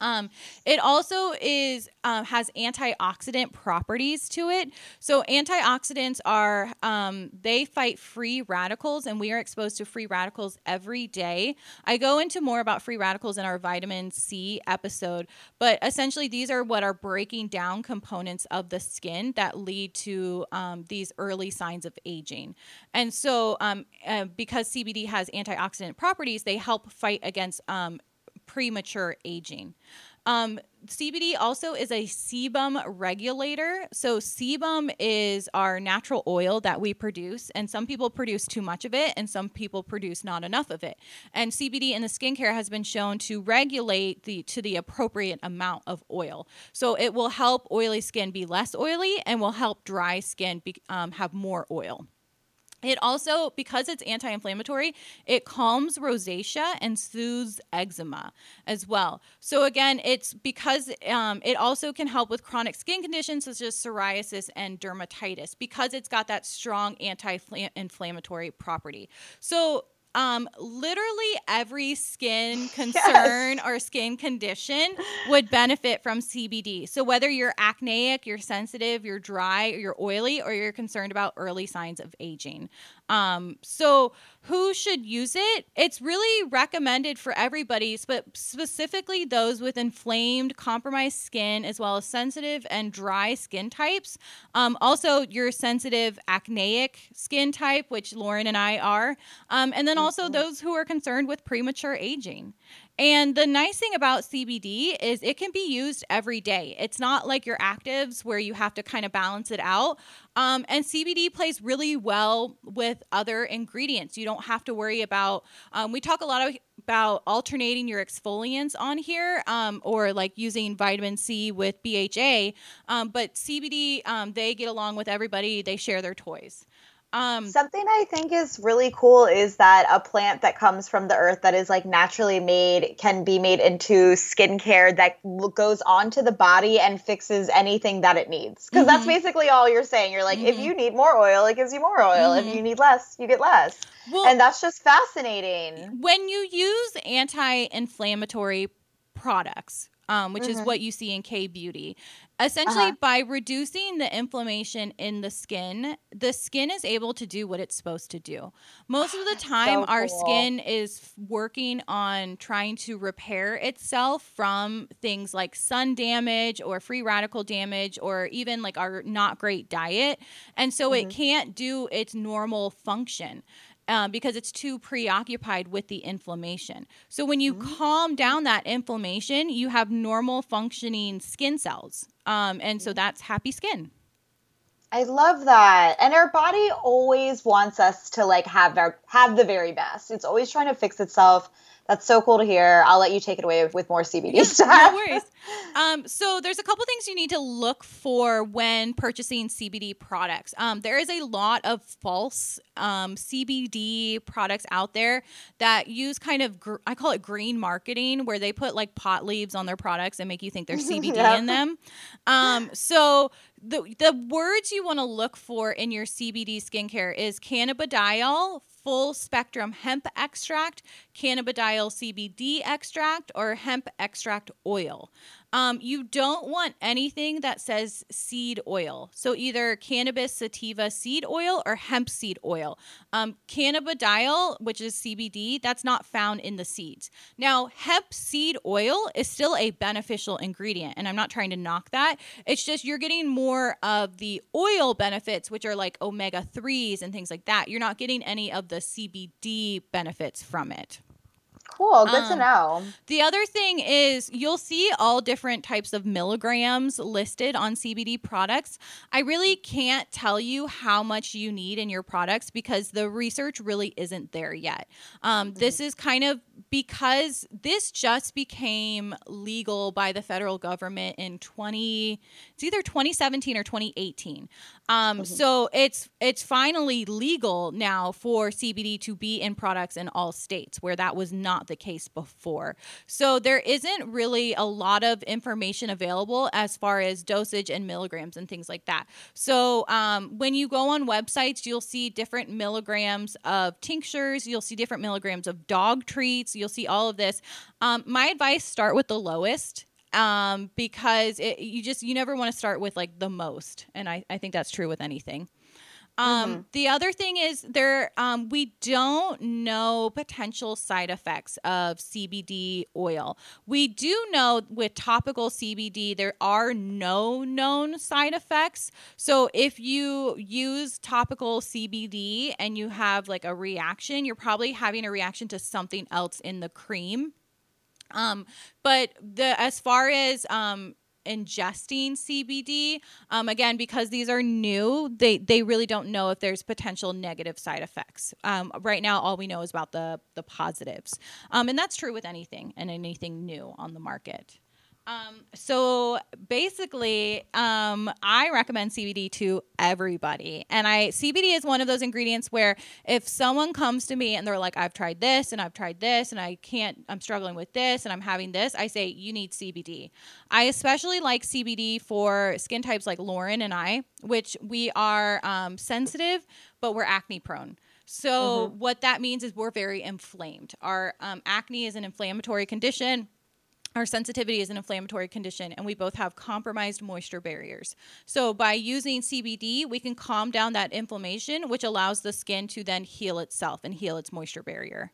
Um, it also is um, has antioxidant properties to it. So antioxidants are um, they fight free radicals, and we are exposed to free radicals every day. I go into more about free radicals in our vitamin C episode, but essentially these are what are breaking down components of the skin that lead to um, these early signs of aging. And so, um, uh, because CBD has antioxidant properties, they help fight against um, premature aging. Um, CBD also is a sebum regulator. So, sebum is our natural oil that we produce, and some people produce too much of it, and some people produce not enough of it. And CBD in the skincare has been shown to regulate the to the appropriate amount of oil. So, it will help oily skin be less oily, and will help dry skin be, um, have more oil. It also, because it's anti inflammatory, it calms rosacea and soothes eczema as well. So, again, it's because um, it also can help with chronic skin conditions such as psoriasis and dermatitis because it's got that strong anti inflammatory property. So, um, literally every skin concern yes. or skin condition would benefit from CBD. So whether you're acneic, you're sensitive, you're dry, or you're oily, or you're concerned about early signs of aging. Um, so who should use it? It's really recommended for everybody, but specifically those with inflamed, compromised skin, as well as sensitive and dry skin types. Um, also, your sensitive acneic skin type, which Lauren and I are, um, and then also mm-hmm. those who are concerned with premature aging. And the nice thing about CBD is it can be used every day. It's not like your actives where you have to kind of balance it out. Um, and CBD plays really well with other ingredients. You don't have to worry about, um, we talk a lot about alternating your exfoliants on here um, or like using vitamin C with BHA. Um, but CBD, um, they get along with everybody, they share their toys. Um, Something I think is really cool is that a plant that comes from the earth that is like naturally made can be made into skincare that goes onto the body and fixes anything that it needs. Because mm-hmm. that's basically all you're saying. You're like, mm-hmm. if you need more oil, it gives you more oil. Mm-hmm. If you need less, you get less. Well, and that's just fascinating. When you use anti inflammatory products, um, which mm-hmm. is what you see in K Beauty. Essentially, uh-huh. by reducing the inflammation in the skin, the skin is able to do what it's supposed to do. Most of the time, so our skin is working on trying to repair itself from things like sun damage or free radical damage or even like our not great diet. And so mm-hmm. it can't do its normal function um, because it's too preoccupied with the inflammation. So when you mm-hmm. calm down that inflammation, you have normal functioning skin cells. Um, and so mm-hmm. that's happy skin. I love that. And our body always wants us to like have our have the very best. It's always trying to fix itself that's so cool to hear. I'll let you take it away with more CBD stuff. no worries. Um, so there's a couple things you need to look for when purchasing CBD products. Um, there is a lot of false um, CBD products out there that use kind of gr- I call it green marketing, where they put like pot leaves on their products and make you think there's CBD yep. in them. Um, so the the words you want to look for in your CBD skincare is cannabidiol, full spectrum hemp extract, cannabidiol CBD extract, or hemp extract oil. Um, you don't want anything that says seed oil. So either cannabis sativa seed oil or hemp seed oil. Um, cannabidiol, which is CBD, that's not found in the seeds. Now, hemp seed oil is still a beneficial ingredient, and I'm not trying to knock that. It's just you're getting more of the oil benefits, which are like omega 3s and things like that. You're not getting any of the CBD benefits from it. Cool. Good um, to know. The other thing is you'll see all different types of milligrams listed on CBD products. I really can't tell you how much you need in your products because the research really isn't there yet. Um, mm-hmm. This is kind of because this just became legal by the federal government in 20 it's either 2017 or 2018 um, mm-hmm. so it's it's finally legal now for cbd to be in products in all states where that was not the case before so there isn't really a lot of information available as far as dosage and milligrams and things like that so um, when you go on websites you'll see different milligrams of tinctures you'll see different milligrams of dog treats You'll see all of this. Um, my advice: start with the lowest um, because it, you just you never want to start with like the most, and I, I think that's true with anything. Um, mm-hmm. The other thing is there um, we don't know potential side effects of CBD oil. We do know with topical CBD there are no known side effects. So if you use topical CBD and you have like a reaction, you're probably having a reaction to something else in the cream. Um, but the as far as um, ingesting CBD, um, again, because these are new, they they really don't know if there's potential negative side effects. Um, right now, all we know is about the the positives, um, and that's true with anything and anything new on the market. Um, so basically, um, I recommend CBD to everybody. And I CBD is one of those ingredients where if someone comes to me and they're like, I've tried this and I've tried this and I can't, I'm struggling with this and I'm having this, I say, you need CBD. I especially like CBD for skin types like Lauren and I, which we are um, sensitive, but we're acne prone. So, mm-hmm. what that means is we're very inflamed. Our um, acne is an inflammatory condition our sensitivity is an inflammatory condition and we both have compromised moisture barriers. So by using CBD, we can calm down that inflammation, which allows the skin to then heal itself and heal its moisture barrier.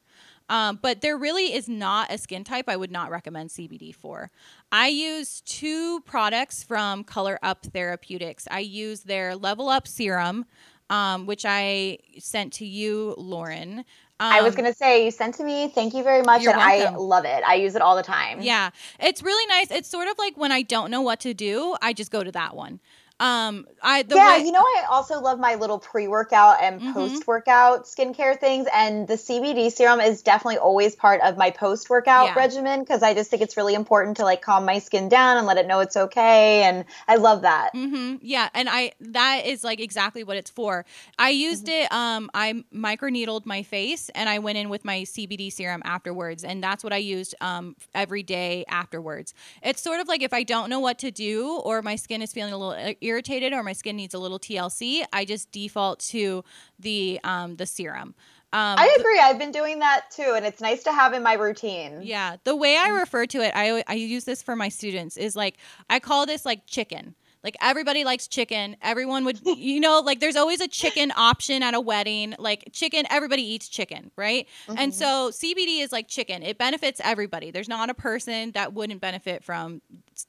Um, but there really is not a skin type I would not recommend CBD for. I use two products from Color Up Therapeutics. I use their Level Up Serum, um, which I sent to you, Lauren. Um, I was um, going to say, you sent to me. Thank you very much. And welcome. I love it. I use it all the time. Yeah. It's really nice. It's sort of like when I don't know what to do, I just go to that one. Um, I yeah, way- you know, I also love my little pre-workout and mm-hmm. post-workout skincare things, and the CBD serum is definitely always part of my post-workout yeah. regimen because I just think it's really important to like calm my skin down and let it know it's okay, and I love that. Mm-hmm. Yeah, and I that is like exactly what it's for. I used mm-hmm. it. Um, I microneedled my face, and I went in with my CBD serum afterwards, and that's what I used um every day afterwards. It's sort of like if I don't know what to do or my skin is feeling a little irritated or my skin needs a little TLC, I just default to the um, the serum. Um, I agree. I've been doing that too, and it's nice to have in my routine. Yeah, the way I refer to it, I I use this for my students is like I call this like chicken. Like everybody likes chicken. Everyone would, you know, like there's always a chicken option at a wedding. Like chicken, everybody eats chicken, right? Mm-hmm. And so CBD is like chicken. It benefits everybody. There's not a person that wouldn't benefit from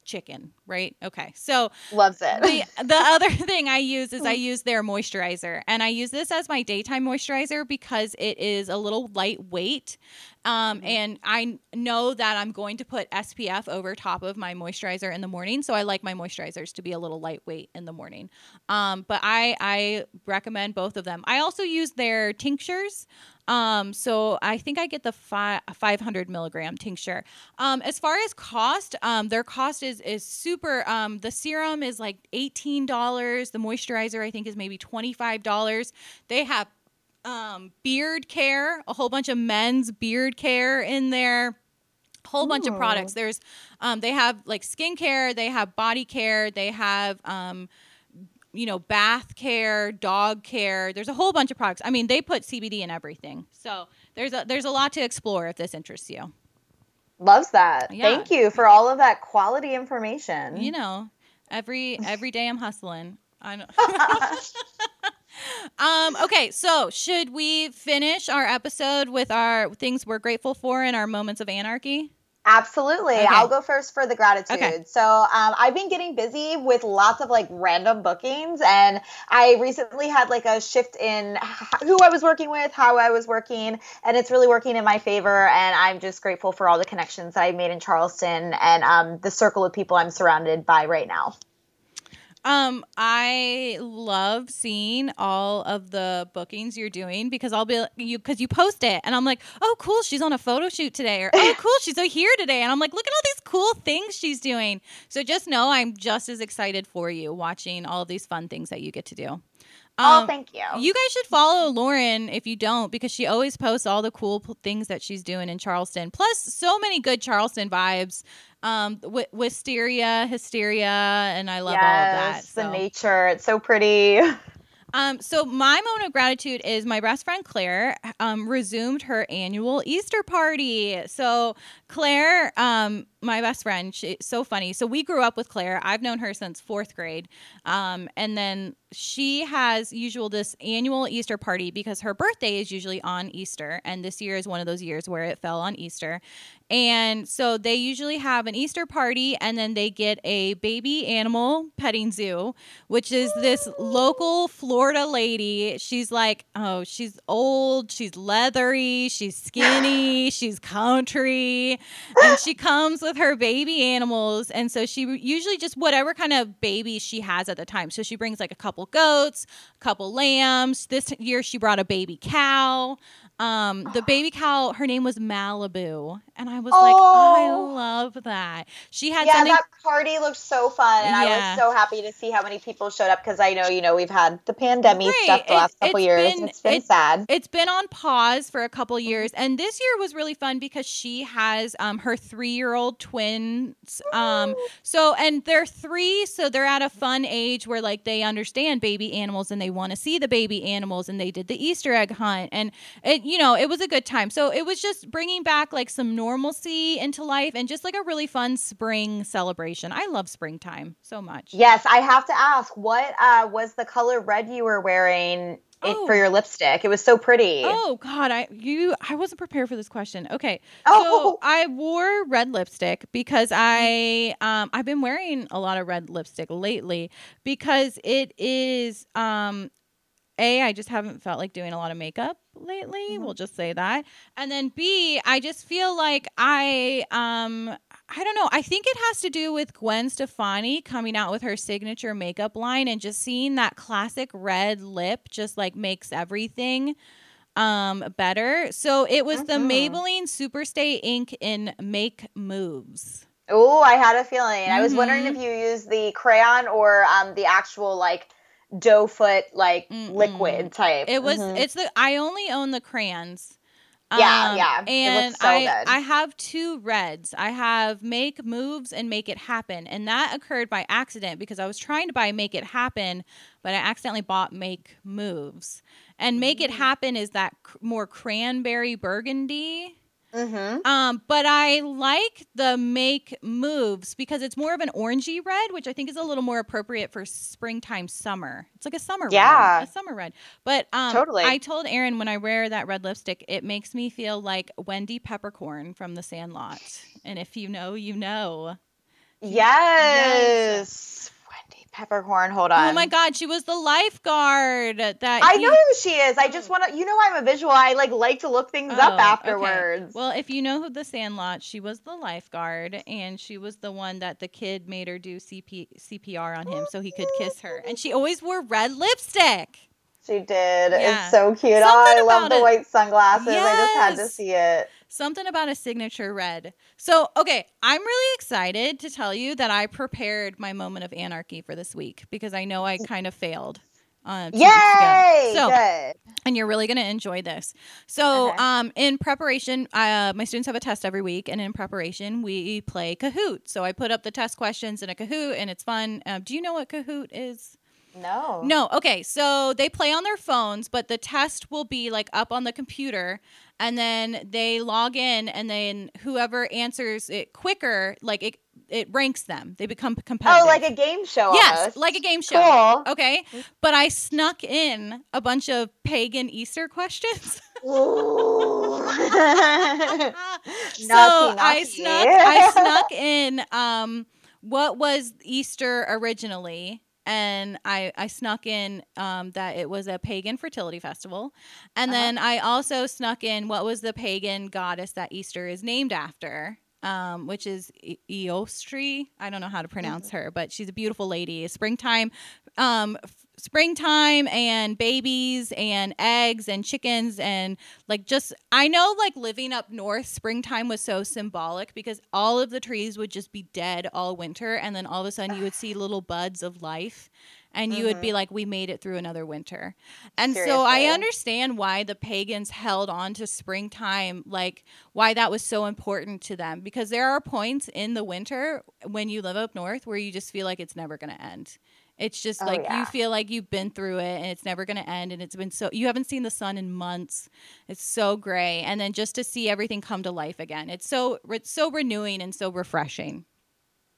chicken, right? Okay. So loves it. The, the other thing I use is I use their moisturizer. And I use this as my daytime moisturizer because it is a little lightweight um, mm-hmm. And I know that I'm going to put SPF over top of my moisturizer in the morning. So I like my moisturizers to be a little lightweight in the morning. Um, but I, I recommend both of them. I also use their tinctures. Um, so I think I get the fi- 500 milligram tincture. Um, as far as cost, um, their cost is is super. Um, the serum is like $18. The moisturizer I think is maybe $25. They have um, beard care, a whole bunch of men's beard care in there whole bunch of products there's um, they have like skincare they have body care they have um, you know bath care dog care there's a whole bunch of products. I mean they put cbd in everything. So there's a there's a lot to explore if this interests you. Loves that. Yeah. thank you for all of that quality information. You know every every day i'm hustling. I know. Um, okay, so should we finish our episode with our things we're grateful for and our moments of anarchy? Absolutely. Okay. I'll go first for the gratitude. Okay. So um, I've been getting busy with lots of like random bookings, and I recently had like a shift in who I was working with, how I was working, and it's really working in my favor. And I'm just grateful for all the connections that I made in Charleston and um, the circle of people I'm surrounded by right now. Um, I love seeing all of the bookings you're doing because I'll be you because you post it and I'm like, oh cool, she's on a photo shoot today, or oh cool, she's here today, and I'm like, look at all these cool things she's doing. So just know I'm just as excited for you watching all of these fun things that you get to do. Oh, um, oh, thank you. You guys should follow Lauren if you don't, because she always posts all the cool things that she's doing in Charleston. Plus, so many good Charleston vibes um, w- wisteria, hysteria, and I love yes, all of that. So. The nature, it's so pretty. Um, so my moment of gratitude is my best friend Claire um, resumed her annual Easter party. So Claire, um, my best friend, she's so funny. So we grew up with Claire. I've known her since fourth grade, um, and then she has usual this annual Easter party because her birthday is usually on Easter, and this year is one of those years where it fell on Easter. And so they usually have an Easter party and then they get a baby animal petting zoo, which is this local Florida lady. She's like, oh, she's old, she's leathery, she's skinny, she's country, and she comes with her baby animals. And so she usually just whatever kind of baby she has at the time. So she brings like a couple goats, a couple lambs. This year she brought a baby cow. Um, the baby cow, her name was Malibu, and I was oh. like, I love that. She had yeah, something- that party looked so fun, and yeah. I was so happy to see how many people showed up because I know you know we've had the pandemic right. stuff the it, last couple years. Been, it's been it, sad. It's been on pause for a couple years, and this year was really fun because she has um her three year old twins. Um, so and they're three, so they're at a fun age where like they understand baby animals and they want to see the baby animals, and they did the Easter egg hunt, and it you know, it was a good time. So it was just bringing back like some normalcy into life and just like a really fun spring celebration. I love springtime so much. Yes, I have to ask, what uh, was the color red you were wearing Oh. for your lipstick. It was so pretty. Oh God, I you I wasn't prepared for this question. Okay, oh. so I wore red lipstick because I um I've been wearing a lot of red lipstick lately because it is um a I just haven't felt like doing a lot of makeup lately. Mm-hmm. We'll just say that. And then B, I just feel like I um I don't know. I think it has to do with Gwen Stefani coming out with her signature makeup line and just seeing that classic red lip just like makes everything um better. So it was mm-hmm. the Maybelline Superstay ink in Make Moves. Oh, I had a feeling. Mm-hmm. I was wondering if mm-hmm. you used the crayon or um the actual like doe foot like Mm-mm. liquid type. It was mm-hmm. it's the I only own the crayons. Yeah, um, yeah. And so I good. I have two reds. I have make moves and make it happen. And that occurred by accident because I was trying to buy make it happen, but I accidentally bought make moves. And make mm-hmm. it mm. happen is that cr- more cranberry burgundy. Mm-hmm. Um, but I like the make moves because it's more of an orangey red, which I think is a little more appropriate for springtime summer. It's like a summer yeah. red, a summer red. But um, totally. I told Aaron when I wear that red lipstick, it makes me feel like Wendy Peppercorn from The Sandlot. And if you know, you know. Yes. yes. Peppercorn. Hold on. Oh my God, she was the lifeguard. That I he... know who she is. I just want to. You know, I'm a visual. I like like to look things oh, up afterwards. Okay. Well, if you know who the Sandlot, she was the lifeguard, and she was the one that the kid made her do CP, CPR on him so he could kiss her, and she always wore red lipstick. She did. Yeah. It's so cute. Something oh, I love the it. white sunglasses. Yes. I just had to see it. Something about a signature red. So, okay, I'm really excited to tell you that I prepared my moment of anarchy for this week because I know I kind of failed. Uh, Yay! So, Good. and you're really going to enjoy this. So, okay. um, in preparation, uh, my students have a test every week, and in preparation, we play Kahoot. So, I put up the test questions in a Kahoot, and it's fun. Um, do you know what Kahoot is? No. No. Okay. So they play on their phones, but the test will be like up on the computer, and then they log in, and then whoever answers it quicker, like it, it ranks them. They become competitive. Oh, like a game show. Yes, almost. like a game show. Cool. Okay. But I snuck in a bunch of pagan Easter questions. so I snuck I snuck in um what was Easter originally and I, I snuck in um, that it was a pagan fertility festival. And uh-huh. then I also snuck in what was the pagan goddess that Easter is named after, um, which is e- Eostri. I don't know how to pronounce mm-hmm. her, but she's a beautiful lady. Springtime um, springtime and babies and eggs and chickens and like just I know like living up north springtime was so symbolic because all of the trees would just be dead all winter and then all of a sudden you would see little buds of life and you mm-hmm. would be mm-hmm. like we made it through another winter. And Seriously. so I understand why the pagans held on to springtime like why that was so important to them because there are points in the winter when you live up north where you just feel like it's never going to end it's just oh, like yeah. you feel like you've been through it and it's never going to end. And it's been so, you haven't seen the sun in months. It's so gray. And then just to see everything come to life again, it's so, it's so renewing and so refreshing.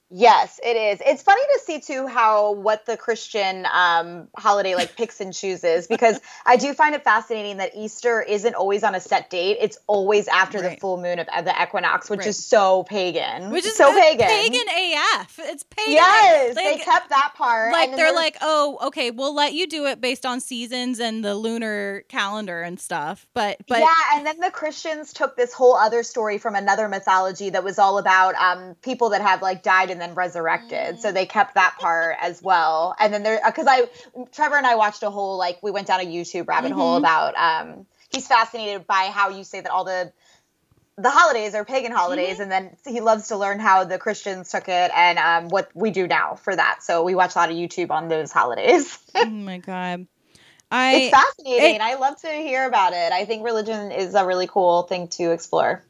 Yes, it is. It's funny to see too how what the Christian um, holiday like picks and chooses because I do find it fascinating that Easter isn't always on a set date. It's always after right. the full moon of, of the equinox, which right. is so pagan. Which is so pagan. Pagan AF. It's pagan. Yes, like, they kept that part. Like they're like, oh, okay, we'll let you do it based on seasons and the lunar calendar and stuff. But but yeah, and then the Christians took this whole other story from another mythology that was all about um, people that have like died and then resurrected. Mm. So they kept that part as well. And then there, because I, Trevor and I watched a whole, like, we went down a YouTube rabbit mm-hmm. hole about, um, he's fascinated by how you say that all the, the holidays are pagan holidays, mm-hmm. and then he loves to learn how the Christians took it and um, what we do now for that. So we watch a lot of YouTube on those holidays. oh my god, I, it's fascinating. It, I love to hear about it. I think religion is a really cool thing to explore.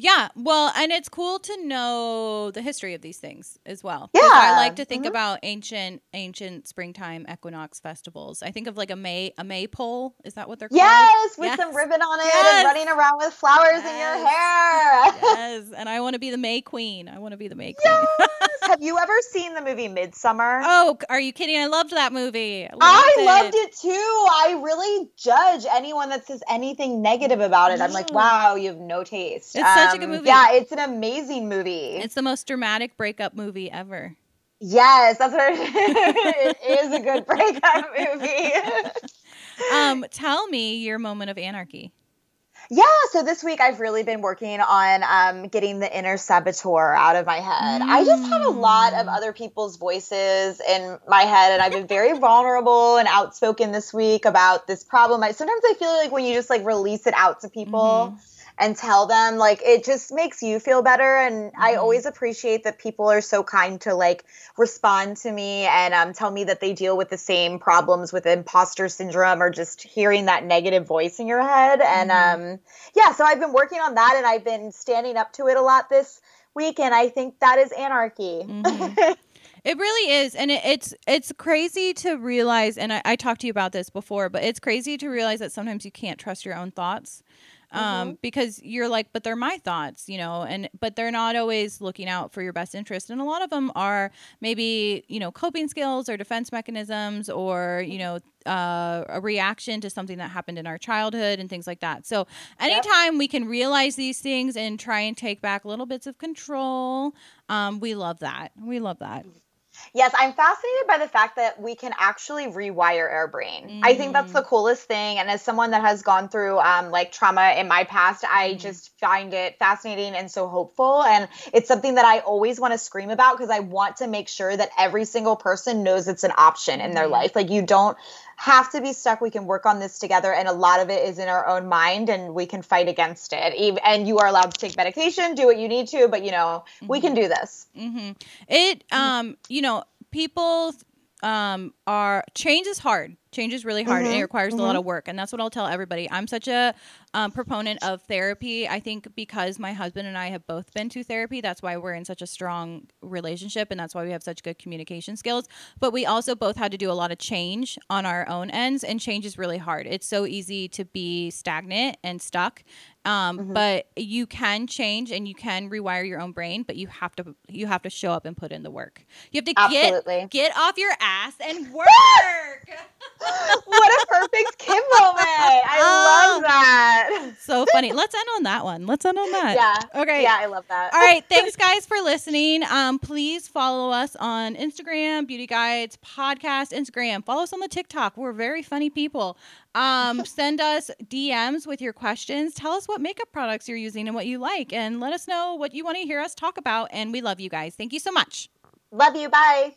Yeah, well, and it's cool to know the history of these things as well. Yeah, I like to think mm-hmm. about ancient ancient springtime equinox festivals. I think of like a May a maypole. Is that what they're called? Yes, with yes. some ribbon on it yes. and running around with flowers yes. in your hair. yes, and I want to be the May Queen. I want to be the May Queen. Yes. Have you ever seen the movie Midsommar? Oh, are you kidding? I loved that movie. Loved I it. loved it too. I really judge anyone that says anything negative about it. I'm like, mm. wow, you have no taste. It's um, such a good um, movie. Yeah, it's an amazing movie. It's the most dramatic breakup movie ever. Yes, that's what it, it is a good breakup movie. um, tell me your moment of anarchy. Yeah, so this week I've really been working on um, getting the inner saboteur out of my head. Mm. I just have a lot of mm. other people's voices in my head, and I've been very vulnerable and outspoken this week about this problem. I, sometimes I feel like when you just like release it out to people. Mm-hmm and tell them like it just makes you feel better and mm-hmm. i always appreciate that people are so kind to like respond to me and um, tell me that they deal with the same problems with imposter syndrome or just hearing that negative voice in your head mm-hmm. and um, yeah so i've been working on that and i've been standing up to it a lot this week and i think that is anarchy mm-hmm. It really is, and it, it's it's crazy to realize. And I, I talked to you about this before, but it's crazy to realize that sometimes you can't trust your own thoughts um, mm-hmm. because you're like, but they're my thoughts, you know, and but they're not always looking out for your best interest, and a lot of them are maybe you know coping skills or defense mechanisms or you know uh, a reaction to something that happened in our childhood and things like that. So anytime yep. we can realize these things and try and take back little bits of control, um, we love that. We love that. Yes, I'm fascinated by the fact that we can actually rewire our brain. Mm. I think that's the mm. coolest thing. And as someone that has gone through um, like trauma in my past, I mm. just find it fascinating and so hopeful. And it's something that I always want to scream about because I want to make sure that every single person knows it's an option in their mm. life. Like you don't have to be stuck. We can work on this together. And a lot of it is in our own mind and we can fight against it. And you are allowed to take medication, do what you need to, but you know, mm-hmm. we can mm-hmm. do this. Mm-hmm. It, um, you know, people um, are change is hard change is really hard mm-hmm. and it mm-hmm. requires mm-hmm. a lot mm-hmm. of work and that's what i'll tell everybody i'm such a um, proponent of therapy i think because my husband and i have both been to therapy that's why we're in such a strong relationship and that's why we have such good communication skills but we also both had to do a lot of change on our own ends and change is really hard it's so easy to be stagnant and stuck um, mm-hmm. but you can change and you can rewire your own brain but you have to you have to show up and put in the work you have to Absolutely. get get off your ass and work what a perfect Kim moment. I oh, love that. So funny. Let's end on that one. Let's end on that. Yeah. Okay. Yeah, I love that. All right. Thanks, guys, for listening. Um, please follow us on Instagram, Beauty Guides Podcast, Instagram. Follow us on the TikTok. We're very funny people. Um, send us DMs with your questions. Tell us what makeup products you're using and what you like, and let us know what you want to hear us talk about. And we love you guys. Thank you so much. Love you. Bye.